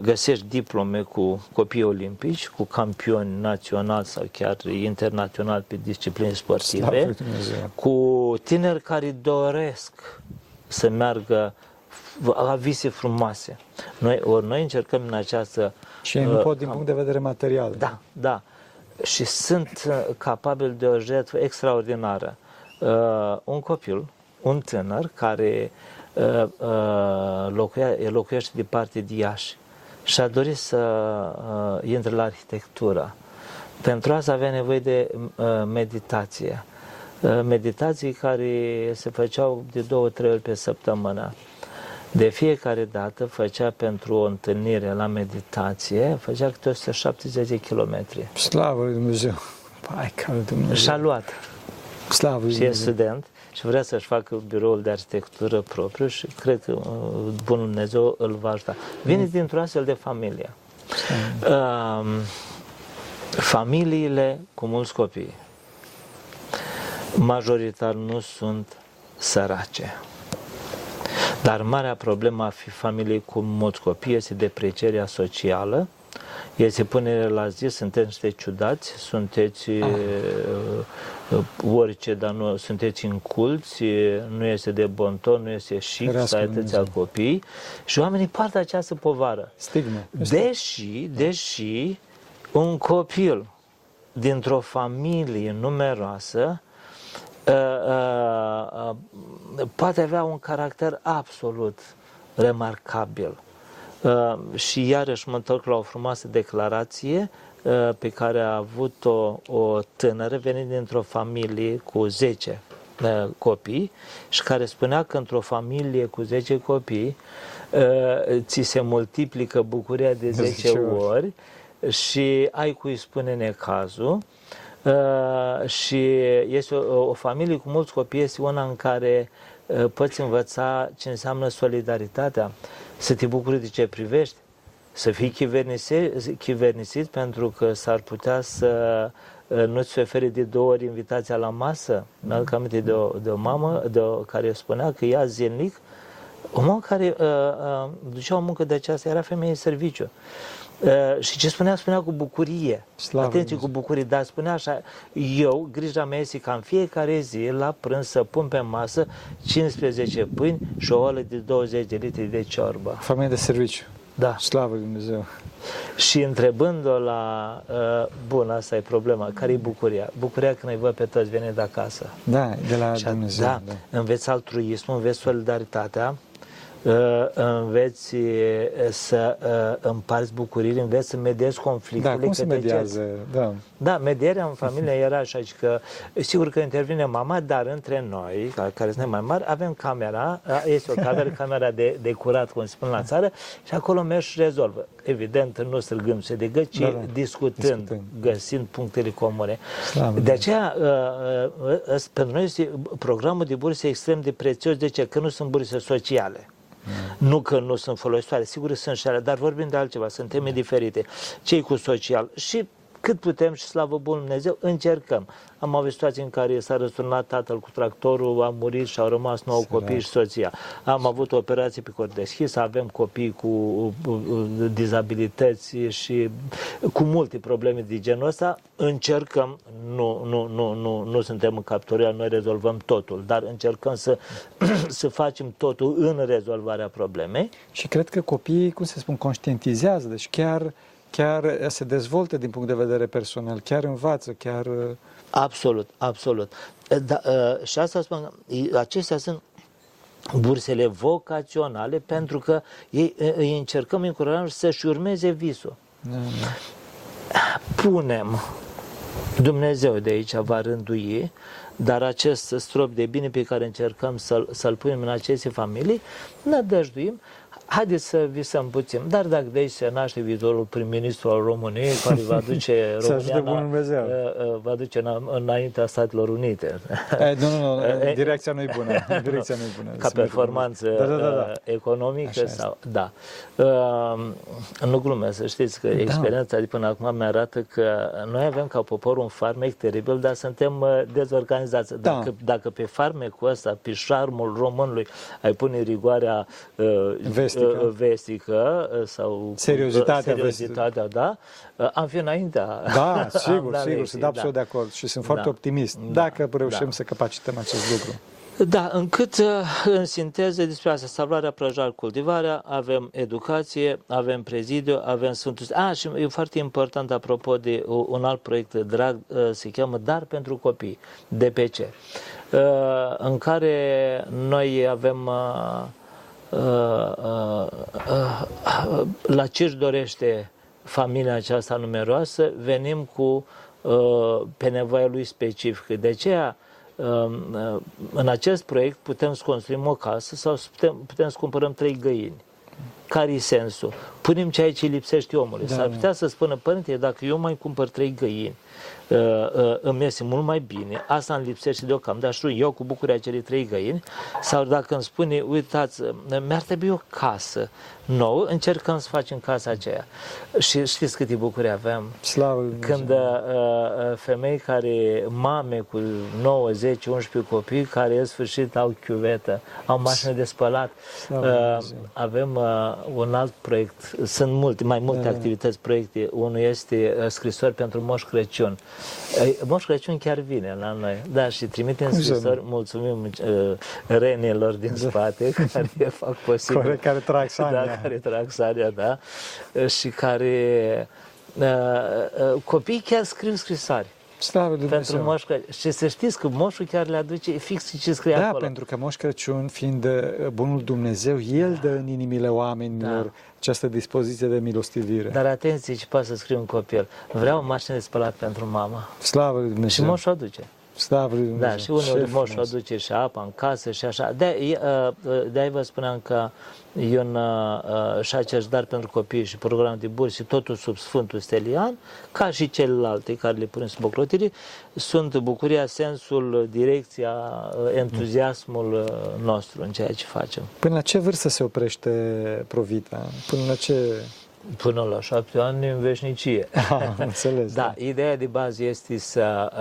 găsești diplome cu copii olimpici, cu campioni naționali sau chiar internaționali pe discipline sportive, cu tineri care doresc să meargă la vise frumoase. Noi, ori noi încercăm în această... Și ei nu uh, pot din punct de vedere material. Da, da. Și sunt uh, capabili de o jertfă extraordinară. Uh, un copil, un tânăr care uh, uh, locuia, locuiește departe de Iași și a dorit să uh, intre la arhitectură. Pentru asta avea nevoie de uh, meditație. Uh, meditații care se făceau de două, trei ori pe săptămână. De fiecare dată făcea pentru o întâlnire la meditație, făcea câte 170 de kilometri. Slavă lui Dumnezeu! Hai, ca lui Dumnezeu! Și-a luat. Slavă lui Și e student și vrea să-și facă biroul de arhitectură propriu și cred că uh, Bunul Dumnezeu îl va ajuta. Vine mm. dintr-o astfel de familie. Uh, familiile cu mulți copii majoritar nu sunt sărace. Dar marea problemă a fi familiei cu mulți copii este deprecierea socială, este punerea la zi, sunteți niște ciudați, sunteți ah. Uh, uh, orice, dar nu sunteți inculți, nu este de bon ton, nu este chic să ai atâția copii și oamenii poartă această povară. Stigma. Deși, deși un copil dintr-o familie numeroasă Uh, uh, uh, poate avea un caracter absolut remarcabil. Și iarăși mă întorc la o frumoasă declarație pe care a avut-o o tânără venind dintr-o familie cu 10 copii și care spunea că într-o familie cu 10 copii ți se multiplică bucuria de 10 ori și ai cui spune necazul Uh, și este o, o familie cu mulți copii, este una în care uh, poți învăța ce înseamnă solidaritatea, să te bucuri de ce privești, să fii chivernisit, chivernisit pentru că s-ar putea să uh, nu-ți oferi de două ori invitația la masă. Mi aduc aminte de o, de o mamă de o, care spunea că ea zilnic, om care uh, uh, ducea o muncă de aceasta, era femeie în serviciu. Uh, și ce spunea, spunea cu bucurie. Slavă Atenție, cu bucurie, dar spunea așa, eu, grija mea este ca în fiecare zi, la prânz, să pun pe masă 15 pâini și o oală de 20 de litri de ciorbă. Femeie de serviciu. Da. Slavă Lui Dumnezeu. Și întrebând-o la, uh, bun, asta e problema, care e bucuria? Bucuria când îi văd pe toți venind acasă. Da, de la și Dumnezeu. Da, da. înveți altruismul, înveți solidaritatea, Uh, înveți uh, să uh, împarți bucurii, înveți să mediezi conflictele. Da, cum se mediază? Da. da, medierea în familie era așa, că sigur că intervine mama, dar între noi, care suntem mai mari, avem camera, este o cameră, camera de, de curat, cum spun la țară, și acolo mergi și rezolvă. Evident, nu strigând se de găt, ci da, da. discutând, discutând, găsind punctele comune. Slavă de aceea, pentru noi este programul de burse extrem de prețios. De ce? Că nu sunt burse sociale. Mm. Nu că nu sunt folositoare, sigur sunt și alea, dar vorbim de altceva, sunt teme diferite. Cei cu social și cât putem și slavă Bun Dumnezeu, încercăm. Am avut situații în care s-a răsturnat tatăl cu tractorul, a murit și au rămas nouă copii și soția. Am avut operații pe cor deschis, avem copii cu dizabilități și cu multe probleme de genul ăsta. Încercăm, nu, nu, nu, nu, nu suntem în captorial, noi rezolvăm totul, dar încercăm să, să facem totul în rezolvarea problemei. Și cred că copiii, cum se spun, conștientizează, deci chiar chiar se dezvoltă din punct de vedere personal, chiar învață, chiar... Uh, absolut, absolut. Da, uh, și asta spun, acestea sunt bursele vocaționale pentru că ei, îi încercăm încurajăm să-și urmeze visul. Da, da. Punem Dumnezeu de aici va rândui, dar acest strop de bine pe care încercăm să-l, să punem în aceste familii, ne dăjduim haideți să visăm puțin. Dar dacă de aici se naște viitorul prim-ministru al României, care va duce România, uh, va duce înaintea Statelor Unite. E, nu, nu, nu, direcția nu e bună. Direcția nu e bună. Ca performanță da, da, da, da. economică Așa sau... Este. Da. Uh, nu glumesc, să știți că da. experiența de până acum mi-arată că noi avem ca popor un farmec teribil, dar suntem dezorganizați. Da. Dacă, dacă pe farmecul ăsta, pe șarmul românului, ai pune rigoarea uh, vestică, uh, vestică uh, sau seriozitatea, seriozitatea da, uh, am fi înaintea. Da, sigur, sigur, sunt absolut da. de acord și sunt foarte da. optimist da. dacă reușim da. să capacităm acest lucru. Da, încât în sinteză despre asta, salvarea, prăjar, cultivarea, avem educație, avem prezidiu, avem Sfântul... A, și e foarte important, apropo de un alt proiect drag, se cheamă Dar pentru copii, DPC, în care noi avem la ce își dorește familia aceasta numeroasă, venim cu pe nevoia lui specifică. De aceea, în acest proiect putem să construim o casă sau putem, putem să cumpărăm trei găini. Care e sensul? Punem ceea ce lipsește omului. Da, S-ar putea să spună, părinte, dacă eu mai cumpăr trei găini, uh, uh, îmi iese mult mai bine, asta îmi lipsește deocamdată, știu, eu cu bucuria cele trei găini, sau dacă îmi spune, uitați, mi-ar trebui o casă nouă, încercăm să facem casa aceea. Și știți câte bucurii aveam? Slavă Când uh, uh, femei care, mame cu 9, 10, 11 copii, care în sfârșit au chiuvetă, au mașină de spălat. Uh, avem uh, un alt proiect, sunt multe, mai multe da, da. activități, proiecte. Unul este uh, scrisori pentru Moș Crăciun. Uh, Moș Crăciun chiar vine la noi, da, și trimitem scrisori, mulțumim uh, renelor din da. spate, care fac posibil. Care, care trag sania. Da, care trag sarea, da, și care uh, uh, copiii chiar scriu scrisari. Slavă Pentru Moș Crăciun. Și să știți că moșul chiar le aduce fix ce scrie da, acolo. Da, pentru că Moș Crăciun, fiind uh, bunul Dumnezeu, El dă în inimile oamenilor da. această dispoziție de milostivire. Dar atenție ce poate să scrie un copil. Vreau o mașină de spălat pentru mama. Slavă Dumnezeu. Și moșul aduce. Slavă lui Dumnezeu. Da, și unul moșul aduce și apa în casă și așa. De, de vă spuneam că un uh, și acest dar pentru copii și program de burse, totul sub Sfântul Stelian, ca și celelalte care le punem sub ocrotire, sunt bucuria, sensul, direcția, entuziasmul nostru în ceea ce facem. Până la ce vârstă se oprește Provita? Până la ce Până la șapte ani în veșnicie. Ah, înțeles. da, da, ideea de bază este să,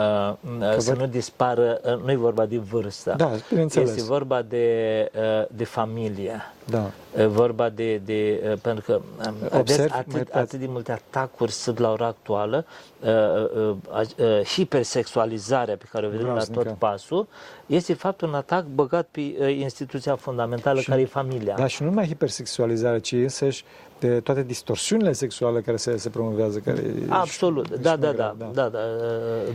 uh, să nu dispară, uh, nu e vorba de vârstă. Da, Este vorba de, uh, de familie. Da. E vorba de, de uh, pentru că um, Observ, atât, atât de multe atacuri sunt la ora actuală, uh, uh, uh, hipersexualizarea pe care o vedem la tot pasul, este fapt un atac băgat pe uh, instituția fundamentală și, care e familia. Da, și nu numai hipersexualizarea, ci însăși de toate distorsiunile sexuale care se, se promovează. Care Absolut, și, da, da, da, da, da, da,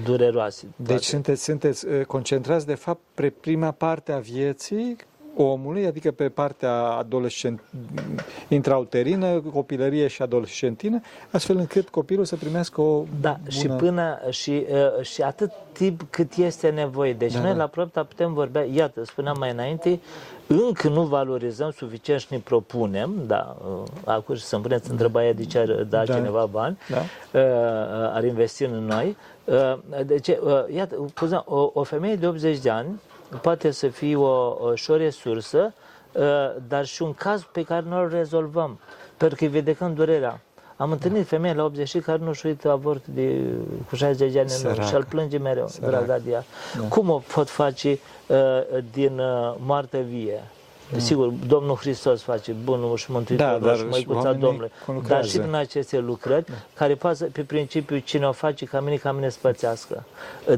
dureroase. Deci sunteți, sunteți concentrați de fapt pe prima parte a vieții omului, adică pe partea adolescent, intrauterină, copilărie și adolescentină, astfel încât copilul să primească o Da, bună... și până și, uh, și atât timp cât este nevoie. Deci da, noi da. la Propta putem vorbea, iată, spuneam mai înainte, încă nu valorizăm suficient și ne propunem, da, uh, acum să-mi puneți întrebarea de ce ar da, da cineva bani, da. Uh, ar investi în noi. Deci, iată, o, o femeie de 80 de ani poate să fie o, și o resursă, ă, dar și un caz pe care noi îl rezolvăm, pentru că îi vedecăm durerea. Am întâlnit da. femei la 80 care nu și uită avort de, cu 60 de ani și îl plânge mereu, Sărac. draga de ea. Da. Cum o pot face uh, din uh, moarte vie? Da. Sigur, Domnul Hristos face bunul și mântuitorul da, și măicuța Domnului. Dar și din aceste lucrări, da. care poate, pe principiu, cine o face ca mine, ca mine spățească.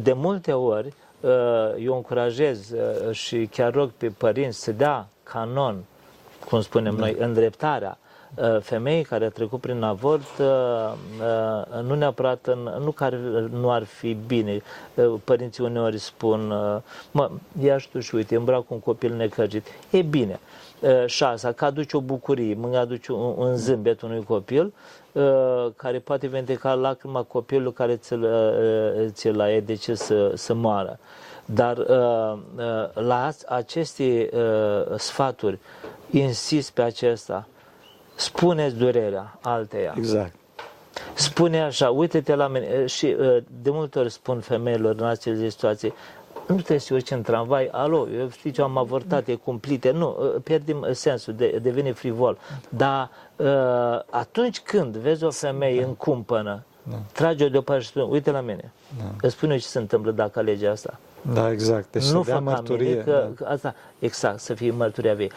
De multe ori, Uh, eu încurajez uh, și chiar rog pe părinți să dea canon, cum spunem da. noi, îndreptarea uh, femeii care a trecut prin avort, nu neapărat, în, nu care nu ar fi bine. Părinții uneori spun, mă, ia tu și uite, îmbrac un copil necăjit. E bine. Și asta, că aduce o bucurie, mă aduce un, un zâmbet unui copil, Uh, care poate vindeca lacrima copilului care ți-l, uh, ți-l e de ce să, să moară. Dar uh, la aceste sfaturi insist pe acesta, spuneți durerea alteia. Exact. Spune așa, uite-te la mine și de multe ori spun femeilor în astfel de situații, nu trebuie să urci în tramvai, alo, eu știu ce am avortat, e cumplite, nu, pierdim sensul, de, devine frivol. Dar atunci când vezi o femeie da. în cumpănă, da. trage-o deoparte și spune, uite la mine, da. îți spune ce se întâmplă dacă alege asta. Da, exact. Deci nu fac mărturie. Mine că, da. asta, exact, să fie mărturia vei.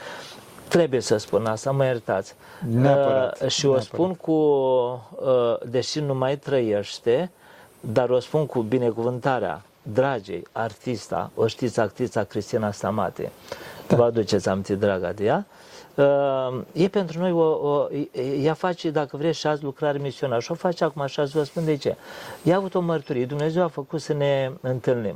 Trebuie să spun asta, mă iertați. Neapărat. Uh, și neapărat. o spun cu, uh, deși nu mai trăiește, dar o spun cu binecuvântarea dragei, artista, o știți, actrița Cristina Stamate. Da. Vă aduceți aminte, draga de ea. Uh, e pentru noi, o, o, ea face, dacă vreți, și azi lucrare misionară și o face acum așa, să vă spun de ce. Ea a avut o mărturie, Dumnezeu a făcut să ne întâlnim.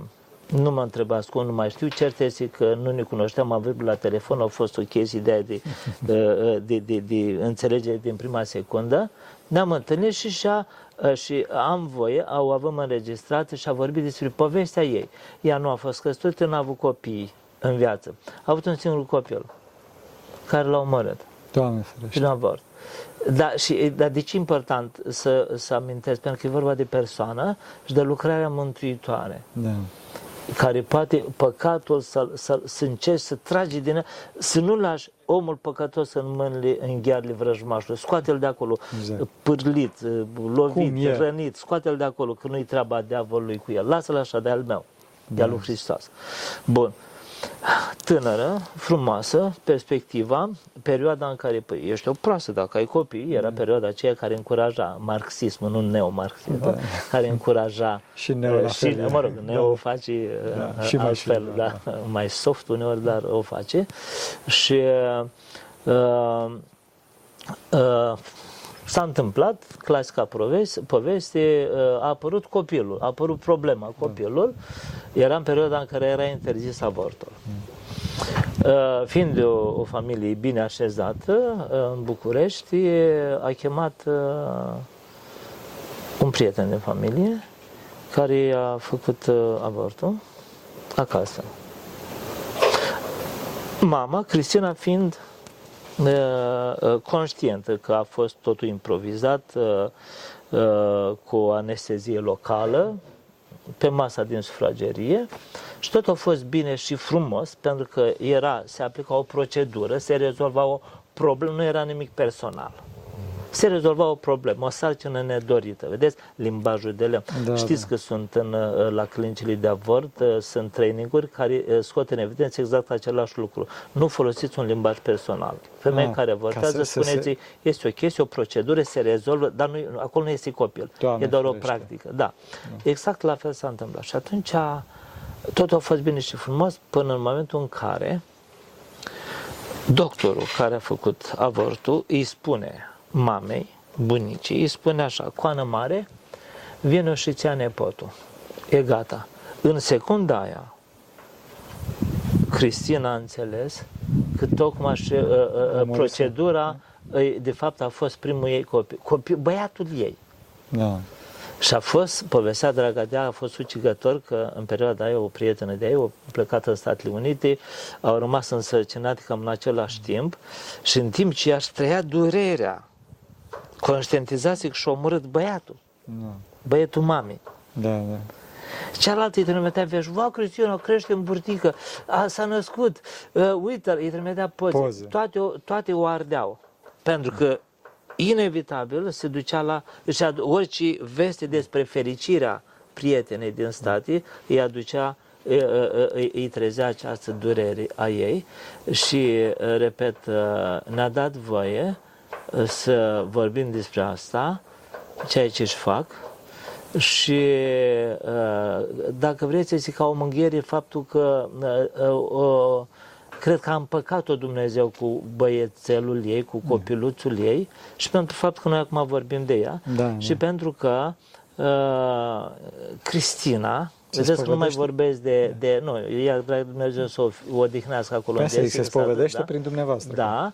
Nu mă întrebați cum, nu mai știu. Cert este că nu ne cunoșteam, am vorbit la telefon, a fost o chestie de, de, de, de, de, de înțelegere din prima secundă. Ne-am întâlnit și, și-a, și am voie, au avem înregistrat și a vorbit despre povestea ei. Ea nu a fost căsătorită, nu a avut copii în viață. A avut un singur copil care l-a omorât. Doamne ferește. Prin avort. Da, și, dar de ce e important să, să amintesc? Pentru că e vorba de persoană și de lucrarea mântuitoare. Da care poate păcatul să, să, să încerci să tragi din să nu lași omul păcătos în mâinile, în ghearele vrăjmașului. Scoate-l de acolo, exact. pârlit, lovit, rănit, scoate-l de acolo, că nu-i treaba diavolului cu el. Lasă-l așa de al meu, de al lui Hristos. Bun tânără, frumoasă, perspectiva, perioada în care, păi, ești o proastă dacă ai copii, era da. perioada aceea care încuraja marxismul, nu neomarxism, da. care încuraja și neo uh, și, mă rog, neo da. face da. Uh, și altfel, mai, da, da, mai soft uneori, dar o face și uh, uh, S-a întâmplat, clasica poveste, poveste, a apărut copilul, a apărut problema copilul, era în perioada în care era interzis avortul. Uh, fiind de o, o familie bine așezată uh, în București, a chemat uh, un prieten de familie care a făcut avortul acasă. Mama, Cristina fiind conștientă că a fost totul improvizat cu o anestezie locală pe masa din sufragerie și tot a fost bine și frumos pentru că era, se aplica o procedură, se rezolva o problemă, nu era nimic personal se rezolva o problemă, o sarcină nedorită. Vedeți, limbajul de lemn. Da, Știți da. că sunt în, la clinicile de avort, uh, sunt traininguri care uh, scot în evidență exact același lucru. Nu folosiți un limbaj personal. Femeia care avortează, spuneți se... este o chestie, o procedură, se rezolvă, dar nu, acolo nu este copil. Doamne, e doar o practică. Da. da. Exact la fel s-a întâmplat. Și atunci tot a fost bine și frumos până în momentul în care doctorul care a făcut avortul îi spune mamei, bunicii, îi spune așa, coană mare, vine și ți nepotul. E gata. În secunda aia, Cristina a înțeles că tocmai și, uh, uh, uh procedura, uh, de fapt, a fost primul ei copil, copil băiatul ei. Da. Și a fost, povestea Dragadea, a fost ucigător că în perioada aia o prietenă de ei, o plecat în Statele Unite, au rămas însărcinate cam în același timp și în timp ce aș trăia durerea conștientizați că și-a omorât băiatul. Da. Băietul mamei. Da, da. Cealaltă îi trimitea vești, va Cristina, crește în burtică, a, s-a născut, uh, uite îi trimitea poze. poze. Toate, toate o ardeau. Pentru că inevitabil se ducea la, deci orice veste despre fericirea prietenei din state îi aducea îi, îi trezea această durere a ei și, repet, ne-a dat voie să vorbim despre asta, ceea ce își fac, și uh, dacă vreți să zic ca o mânghiere faptul că uh, uh, cred că am păcat-o Dumnezeu cu băiețelul ei, cu copiluțul ei și pentru faptul că noi acum vorbim de ea da, și da. pentru că uh, Cristina, se Vedeți că nu mai vorbesc de, da. de nu, ea, dragă Dumnezeu, să o, o odihnească acolo. Păi se spovedește da? prin dumneavoastră. Da,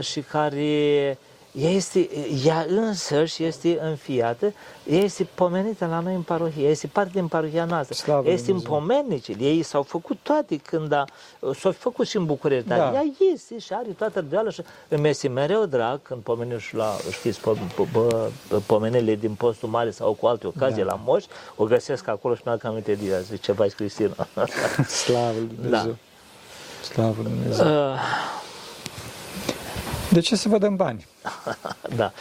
și care ea, este, ea însăși este înfiată, ea este pomenită la noi în parohie, ea este parte din parohia noastră, Slavă ea este în Dumnezeu. pomenicile, ei s-au făcut toate când a, s-au făcut și în București, dar Da. ea este și are toată rânduială și îmi este mereu drag când pomenim și la, știți, po, po, po, pomenele din postul mare sau cu alte ocazii Da. la moș, o găsesc acolo și mi-am aminte de ea, zice, vai Cristina. Slavă lui Dumnezeu. Da. Slavă lui Dumnezeu. Uh, De ce să vă dăm bani? Da.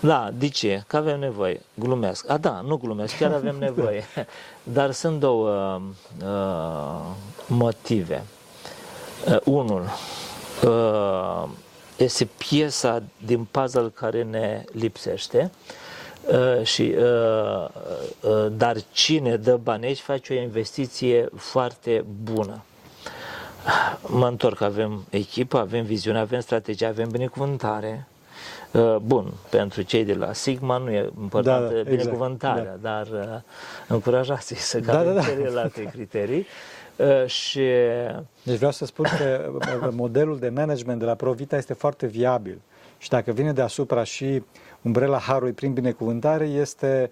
Da, de ce? Că avem nevoie. Glumesc. A, da, nu glumesc, chiar avem nevoie. Dar sunt două uh, motive. Uh, unul, uh, este piesa din puzzle care ne lipsește. Uh, și, uh, uh, dar cine dă bani aici face o investiție foarte bună. Mă întorc, avem echipă, avem viziune, avem strategie, avem binecuvântare. Uh, Bun, pentru cei de la Sigma nu e importantă Da, da, exact, binecuvântarea, dar uh, încurajați-i să Da, cadă da, da. celelalte criterii. Uh, Și Deci vreau să spun că uh, modelul de management de la Provita este foarte viabil. Și dacă vine deasupra și umbrela Harului prin binecuvântare, este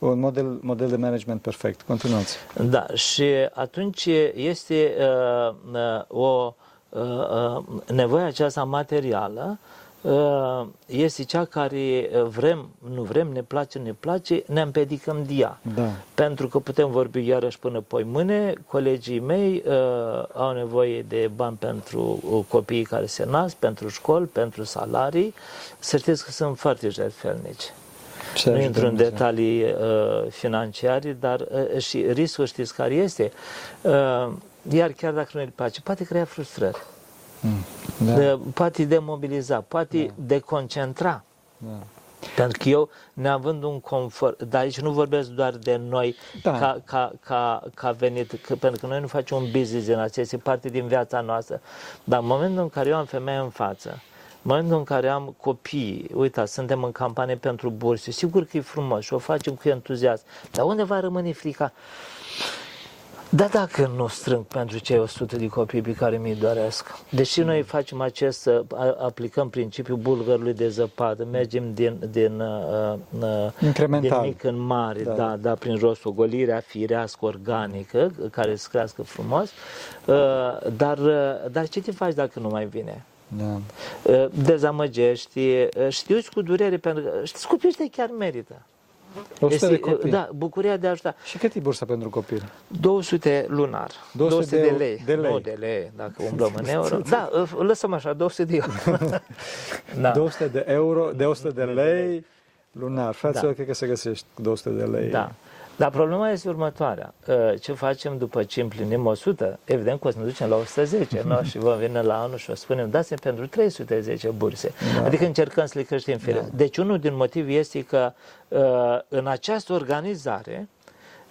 un model, model de management perfect. Continuați. Da, și atunci este uh, uh, o uh, uh, nevoie aceasta materială uh, este cea care vrem, nu vrem, ne place, ne place, ne împedicăm de ea. Da. Pentru că putem vorbi iarăși până poi mâine, colegii mei uh, au nevoie de bani pentru uh, copiii care se nasc, pentru școli, pentru salarii. Să știți că sunt foarte jertfelnici. Să Nu ajute intru în Dumnezeu. detalii uh, financiare, dar uh, și riscul știți care este. Uh, iar chiar dacă nu îi place, poate crea frustrări, Mm. da. Da. de, poate demobiliza, poate da. deconcentra. Da. Pentru că eu, neavând un confort, dar aici nu vorbesc doar de noi Da. ca, ca, ca, ca venit, că, pentru că noi nu facem un business din asta, este parte din viața noastră. Dar în momentul în care eu am femeie în față, în momentul în care am copii, uitați, suntem în campanie pentru burse, sigur că e frumos și o facem cu entuziasm, dar unde va rămâne frica? Da, dacă nu strâng pentru cei 100 de copii pe care mi-i doresc. Deși noi facem acest, uh, a- aplicăm principiul bulgărului de zăpadă, mergem din, din, uh, uh, Incremental. din mic în mare, Da. da, da, da prin jos, o golirea firească, organică, care să crească frumos, uh, dar, uh, dar ce te faci dacă nu mai vine? Da. Uh, Dezamăgești, uh, știuți cu durere, pentru că știți, copiii ăștia chiar merită. 100 de Este, uh, copii. Da, bucuria de a ajuta. Și cât e bursa pentru copil? 200 lunar. 200 200 de, de- lei. de lei. Nu de lei, dacă umblăm în euro. Da, îl lăsăm așa, 200 de euro. da. 200 de euro, de 100 de lei lunar. Fraților, Da. cred că se găsești cu 200 de lei. Da. Dar problema este următoarea. Uh, Ce facem după ce împlinim 100? Evident că o să ne ducem la 110 nu? și vom veni la anul și o spunem dați pentru 310 burse. Da. Adică încercăm să le creștem fire. Deci unul din motiv este că uh, în această organizare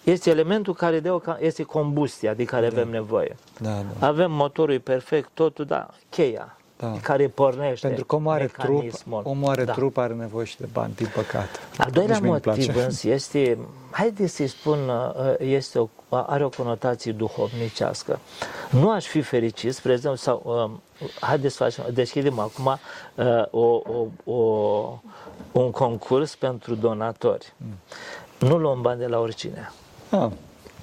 este elementul care dă o, ca- este combustia de care avem nevoie. Da, da. Avem motorul e perfect, totul, da, cheia Da. care pornește Pentru că omul are trup, mecanismul. omul are da. trup, are nevoie și de bani, din păcate. Al doilea Nici mie nu-mi motiv place. însă este, haideți să-i spun, uh, este o, are o conotație duhovnicească. Nu aș fi fericit, spre exemplu, sau, um, haideți să facem, deschidem acum uh, o, o, o, un concurs pentru donatori. Nu luăm bani de la oricine. Ah,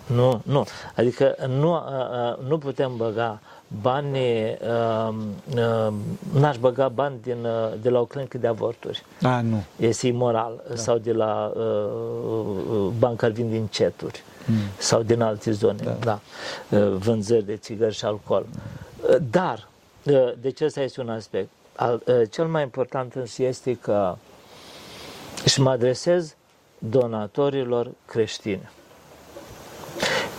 Nu, nu. Adică nu, uh, uh, nu putem băga bani, uh, uh, n-aș băga bani din, uh, de la o clinică de avorturi. a, nu. Este imoral. Da. Sau de la uh, uh, bani care vin din ceturi. Sau din alte zone. Da. Da. Uh, vânzări de țigări și alcool. Uh, dar, uh, deci ăsta este un aspect. Al, uh, cel mai important însă este că și mă adresez donatorilor creștini.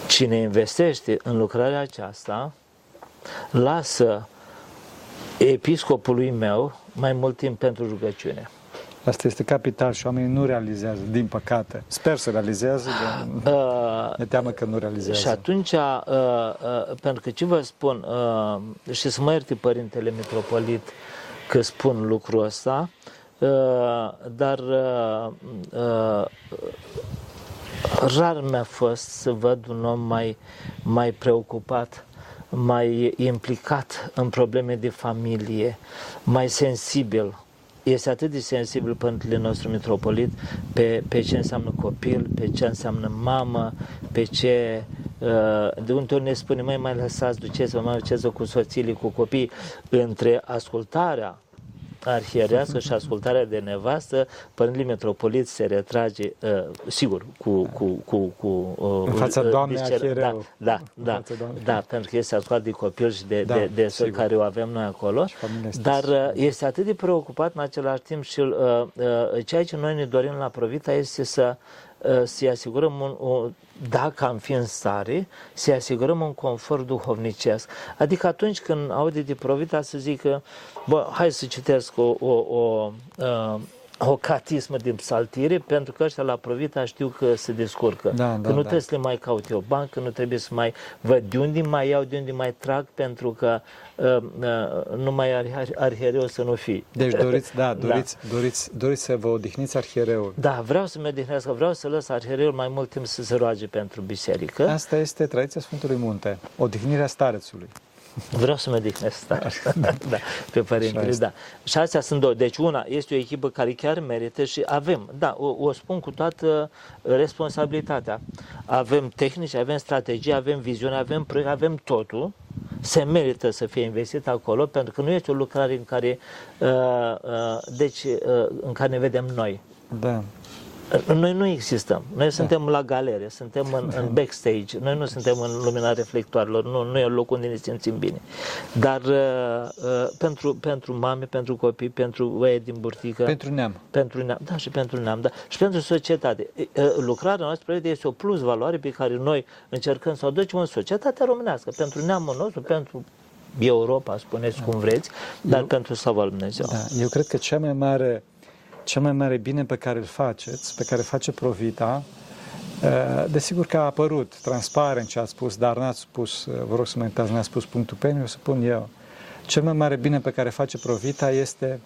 Cine investește în lucrarea aceasta, lasă episcopului meu mai mult timp pentru rugăciune. Asta este capital și oamenii nu realizează, din păcate. Sper să realizează, dar Uh, ne teamă că nu realizează. și atunci, uh, uh, pentru că ce vă spun, uh, și să mă ierte Părintele Mitropolit că spun lucrul ăsta, uh, dar uh, uh, rar mi-a fost să văd un om mai, mai preocupat, mai implicat în probleme de familie, mai sensibil. este atât de sensibil Părintele nostru Mitropolit pe, pe ce înseamnă copil, pe ce înseamnă mamă, pe ce uh, de unde ori ne spune, mai mai lăsați, duceți-vă, mai duceți-vă cu soțiile, cu copii, între ascultarea arhierească și ascultarea de nevastă, Părintele Metropolit se retrage, uh, sigur, cu... cu, cu, cu uh, în fața uh, doamnei Da, da, da, da, pentru că este ascult de copil și de, da, de, de de care o avem noi acolo, dar uh, este atât de preocupat în același timp și uh, uh, ceea ce noi ne dorim la Provita este să uh, să-i asigurăm un, un, dacă am fi în stare, să asigurăm un confort duhovnicesc. Adică atunci când aude de provita să zică, bă, hai să citesc o, o, o, uh, o catismă din psaltire, pentru că ăștia la Provita știu că se descurcă. Da, da, că nu da. trebuie să le mai caute o bancă, nu trebuie să mai văd de unde mai iau, de unde mai trag, pentru că uh, uh, nu mai are arhiereu să nu fii. Deci doriți, da, doriți, da. doriți, doriți să vă odihniți arhiereul. Da, vreau să mă odihnesc, vreau să lăs arhiereul mai mult timp să se roage pentru biserică. Asta este tradiția Sfântului Munte, odihnirea starețului. Vreau să mă dihnesc, da. da, pe părintele, da. Și astea sunt două. Deci una este o echipă care chiar merită și avem, da, o, o spun cu toată responsabilitatea. Avem tehnici, avem strategie, avem viziune, avem proiect, avem totul. Se merită să fie investit acolo pentru că nu este o lucrare în care, uh, uh, deci, uh, în care ne vedem noi. Da. Noi nu existăm. Noi suntem da. la galere, suntem în, în backstage, noi nu suntem în lumina reflectoarelor, nu, nu e loc unde ne simțim bine. Dar uh, uh, pentru, pentru mame, pentru copii, pentru oie din burtică... Pentru neam. Pentru neam, da, și pentru neam, da. Și pentru societate. Uh, lucrarea noastră este o plus valoare pe care noi încercăm să o ducem în societatea românească, pentru neamul nostru, pentru Europa, spuneți cum vreți, dar eu, pentru slavă Lui Dumnezeu. Da, eu cred că cea mai mare cel mai mare bine pe care îl faceți, pe care face Provita, uh, desigur că a apărut transparent ce ați spus, dar n-ați spus, uh, vă rog să mă uitați, n-ați spus punctul pe o să pun eu. Cel mai mare bine pe care face Provita este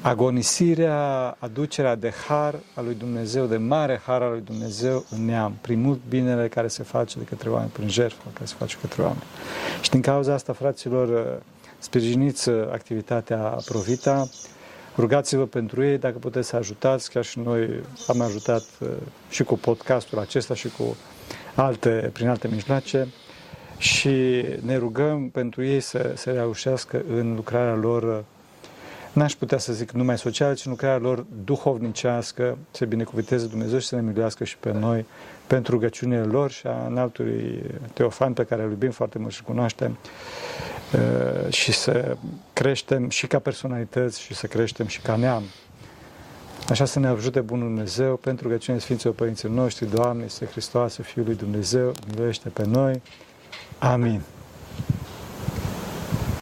agonisirea, aducerea de har al lui Dumnezeu, de mare har al lui Dumnezeu în neam, prin mult binele care se face de către oameni, prin jertfă care se face către oameni. Și din cauza asta, fraților, uh, sprijiniți activitatea Provita, Rugați-vă pentru ei dacă puteți să ajutați, chiar și noi am ajutat uh, și cu podcastul acesta și cu alte, prin alte mijloace. Și ne rugăm pentru ei să, să reușească în lucrarea lor, uh, n-aș putea să zic numai socială, ci în lucrarea lor duhovnicească, să binecuvinteze Dumnezeu și să ne miluiască și pe noi pentru rugăciunile lor și a înaltului Teofan pe care îl iubim foarte mult și cunoaștem. Uh, și să creștem și ca personalități și să creștem și ca neam. Așa să ne ajute Bunul Dumnezeu pentru că cine Sfinților Părinții noștri, Doamne, este Hristoase, Fiul lui Dumnezeu, miluiește pe noi. Amin.